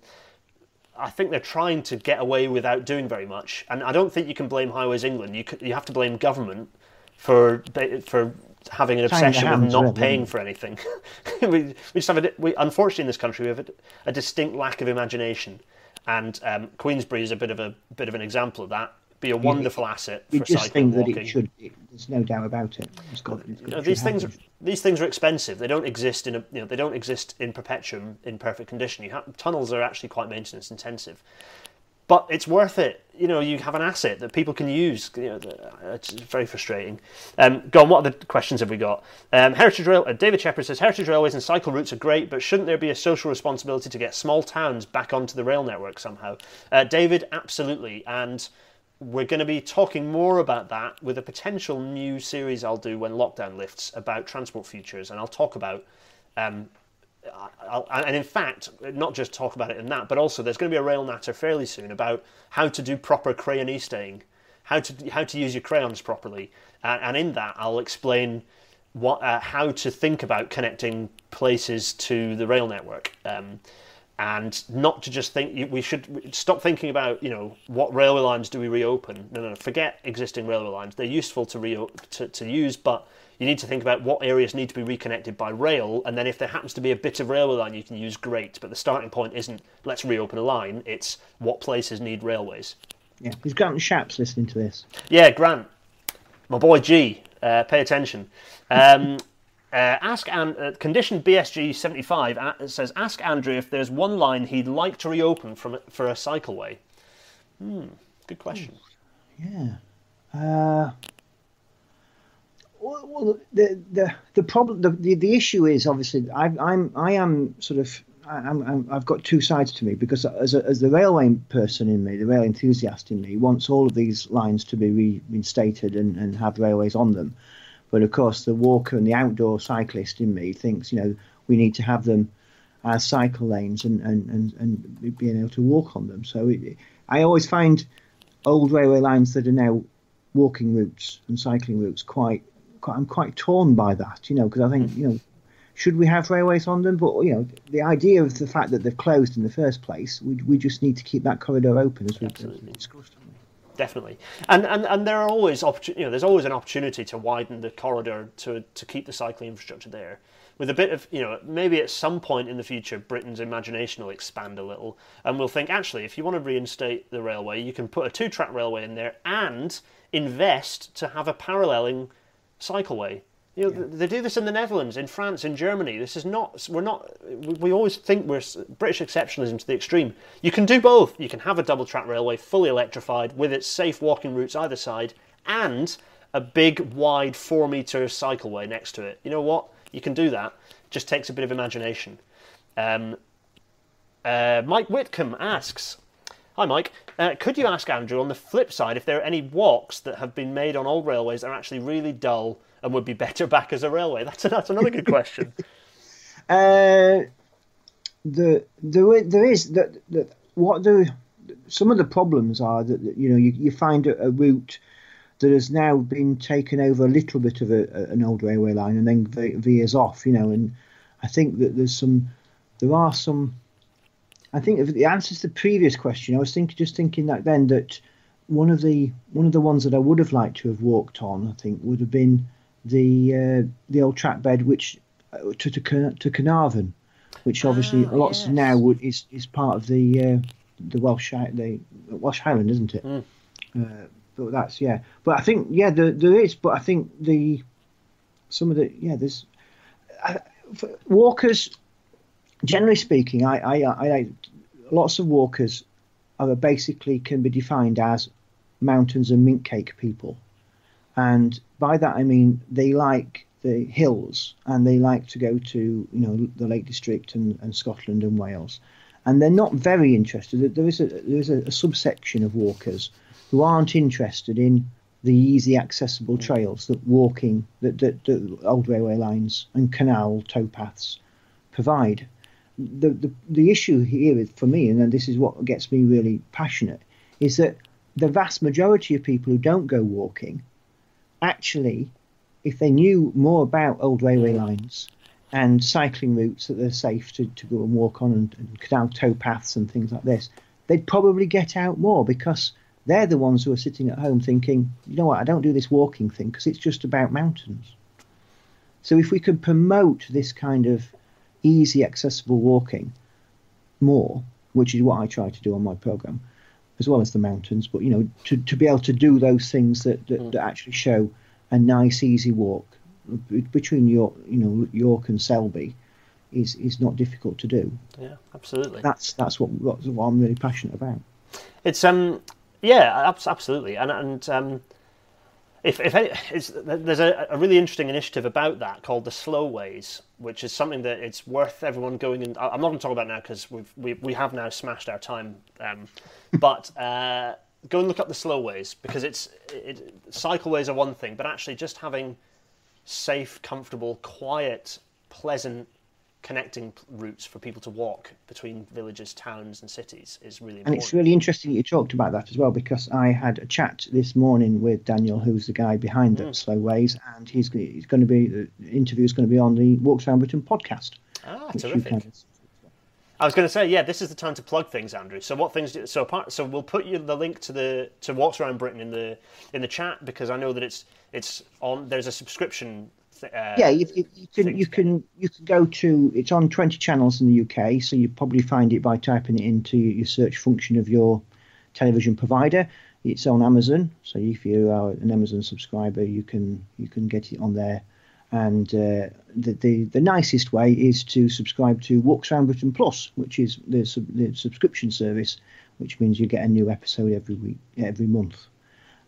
I think they're trying to get away without doing very much, and I don't think you can blame Highways England. You you have to blame government for for having an obsession with not paying for anything. (laughs) we, we, just have a we, unfortunately in this country we have a, a distinct lack of imagination, and um, Queensbury is a bit of a bit of an example of that be a wonderful you, asset for you just think that it should. It, there's no doubt about it. It's got, it's got, these things. Are, these things are expensive. They don't exist in a. You know, they don't exist in perpetuum in perfect condition. You tunnels are actually quite maintenance intensive, but it's worth it. You know, you have an asset that people can use. You know, it's very frustrating. Um, go on. What other questions have we got? Um, Heritage Rail. Uh, David Shepard says Heritage railways and cycle routes are great, but shouldn't there be a social responsibility to get small towns back onto the rail network somehow? Uh, David, absolutely, and we're going to be talking more about that with a potential new series I'll do when lockdown lifts about transport futures, and I'll talk about. Um, I'll, and in fact, not just talk about it in that, but also there's going to be a rail natter fairly soon about how to do proper crayonisting, how to how to use your crayons properly, and, and in that I'll explain what uh, how to think about connecting places to the rail network. Um, and not to just think we should stop thinking about you know what railway lines do we reopen. No no, no forget existing railway lines. They're useful to, re- to, to use but you need to think about what areas need to be reconnected by rail and then if there happens to be a bit of railway line you can use great but the starting point isn't let's reopen a line it's what places need railways. Yeah. Is Grant Shapps listening to this? Yeah grant. My boy g uh, pay attention. Um, Uh, ask and uh, condition BSG seventy five uh, says ask Andrew if there's one line he'd like to reopen from for a cycleway. Hmm, good question. Yeah. Uh, well, the the the problem the, the, the issue is obviously I, I'm I am sort of I'm, i have got two sides to me because as a, as the railway person in me, the rail enthusiast in me, wants all of these lines to be reinstated and, and have railways on them. But of course, the walker and the outdoor cyclist in me thinks, you know, we need to have them as cycle lanes and, and, and, and being able to walk on them. So it, I always find old railway lines that are now walking routes and cycling routes quite, quite I'm quite torn by that, you know, because I think, you know, should we have railways on them? But you know, the idea of the fact that they've closed in the first place, we, we just need to keep that corridor open as we discussed definitely. And and, and there are always you know there's always an opportunity to widen the corridor to to keep the cycling infrastructure there. With a bit of you know maybe at some point in the future Britain's imagination will expand a little and we'll think actually if you want to reinstate the railway you can put a two track railway in there and invest to have a paralleling cycleway you know, yeah. they do this in the Netherlands, in France, in Germany. This is not. We're not. We always think we're British exceptionalism to the extreme. You can do both. You can have a double track railway, fully electrified, with its safe walking routes either side, and a big, wide four meter cycleway next to it. You know what? You can do that. Just takes a bit of imagination. Um, uh, Mike Whitcomb asks, "Hi, Mike. Uh, could you ask Andrew on the flip side if there are any walks that have been made on old railways that are actually really dull and would be better back as a railway?" That's that's another good question. (laughs) Uh, the there there is that that what the some of the problems are that, that you know you, you find a, a, route that has now been taken over a little bit of a, a, an old railway line and then veers off you know and I think that there's some there are some I think if the answer to the previous question I was thinking just thinking that then that one of the one of the ones that I would have liked to have walked on I think would have been the uh, the old track bed which uh, to to, to Carnarvon, which obviously Ah, lots yes. now would, is is part of the uh, the Welsh Hi- the Welsh Highland, isn't it? Mm. Uh, but that's yeah. But I think yeah, there, there is. But I think the some of the yeah, there's uh, walkers. Generally speaking, I I, I like lots of walkers are basically can be defined as mountains and mint cake people, and by that I mean they like the hills and they like to go to you know the Lake District and, and Scotland and Wales, and they're not very interested. There is a there is a, a subsection of walkers who aren't interested in the easy accessible mm. trails that walking that, that, that old railway lines and canal towpaths provide. The, the the issue here is, for me, and then this is what gets me really passionate, is that the vast majority of people who don't go walking actually if they knew more about old railway lines and cycling routes that they're safe to, to go and walk on and, and canal towpaths and things like this, they'd probably get out more because they're the ones who are sitting at home thinking, you know what, I don't do this walking thing because it's just about mountains. So if we could promote this kind of easy, accessible walking more, which is what I try to do on my program, as well as the mountains, but you know, to, to be able to do those things that, that, that actually show a nice, easy walk between York, you know, York and Selby is is not difficult to do. Yeah, absolutely. That's that's what what, what I'm really passionate about. It's um yeah, abs- absolutely, and and um, if if any, it's, there's a, a really interesting initiative about that called the Slow Ways, which is something that it's worth everyone going and I'm not going to talk about now because we've we, we have now smashed our time, um, (laughs) but. Uh, Go and look up the slow ways because it's it, cycleways are one thing, but actually just having safe, comfortable, quiet, pleasant connecting routes for people to walk between villages, towns, and cities is really And it's really interesting that you talked about that as well because I had a chat this morning with Daniel, who's the guy behind the Slow Ways, and he's he's going to be the interview is going to be on the Walks Around Britain podcast. ah, terrific. of- I was going to say, yeah, this is the time to plug things, Andrew. So what things? Do, so apart, so we'll put you the link to the to Walks Around Britain in the in the chat because I know that it's it's on. There's a subscription. Uh, yeah, you, you, you can you can you can go to it's on twenty channels in the UK, so you probably find it by typing it into your search function of your television provider. It's on Amazon, so if you are an Amazon subscriber, you can you can get it on there. And uh, the, the the nicest way is to subscribe to Walks Around Britain Plus, which is the sub, the subscription service, which means you get a new episode every week, every month,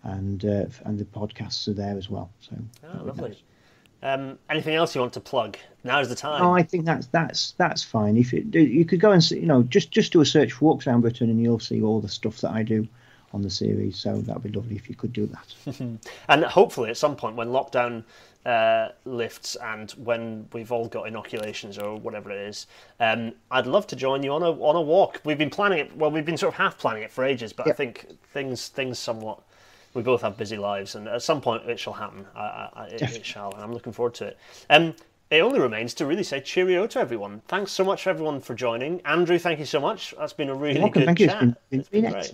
and uh, and the podcasts are there as well. So Oh, lovely. nice. Um, anything else you want to plug? Now's the time. Oh, I think that's that's that's fine. If it, you could go and see, you know, just just do a search for Walks Around Britain, and you'll see all the stuff that I do on the series. So that'd be lovely if you could do that. (laughs) And hopefully, at some point, when lockdown uh, lifts and when we've all got inoculations or whatever it is, um, I'd love to join you on a on a walk. We've been planning it. Well, we've been sort of half planning it for ages, but I think things things somewhat. We both have busy lives, and at some point it shall happen. I, I, I, it, it shall, and I'm looking forward to it. Um, it only remains to really say cheerio to everyone. Thanks so much for everyone for joining. Andrew, thank you so much. That's been a really welcome. good Thank you. It's chat. been- been- It's been been great.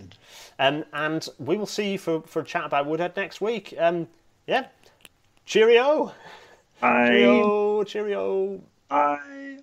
Um, and we will see you for, for a chat about Woodhead next week. Um, yeah. Cheerio. Bye. Cheerio. Cheerio. Bye.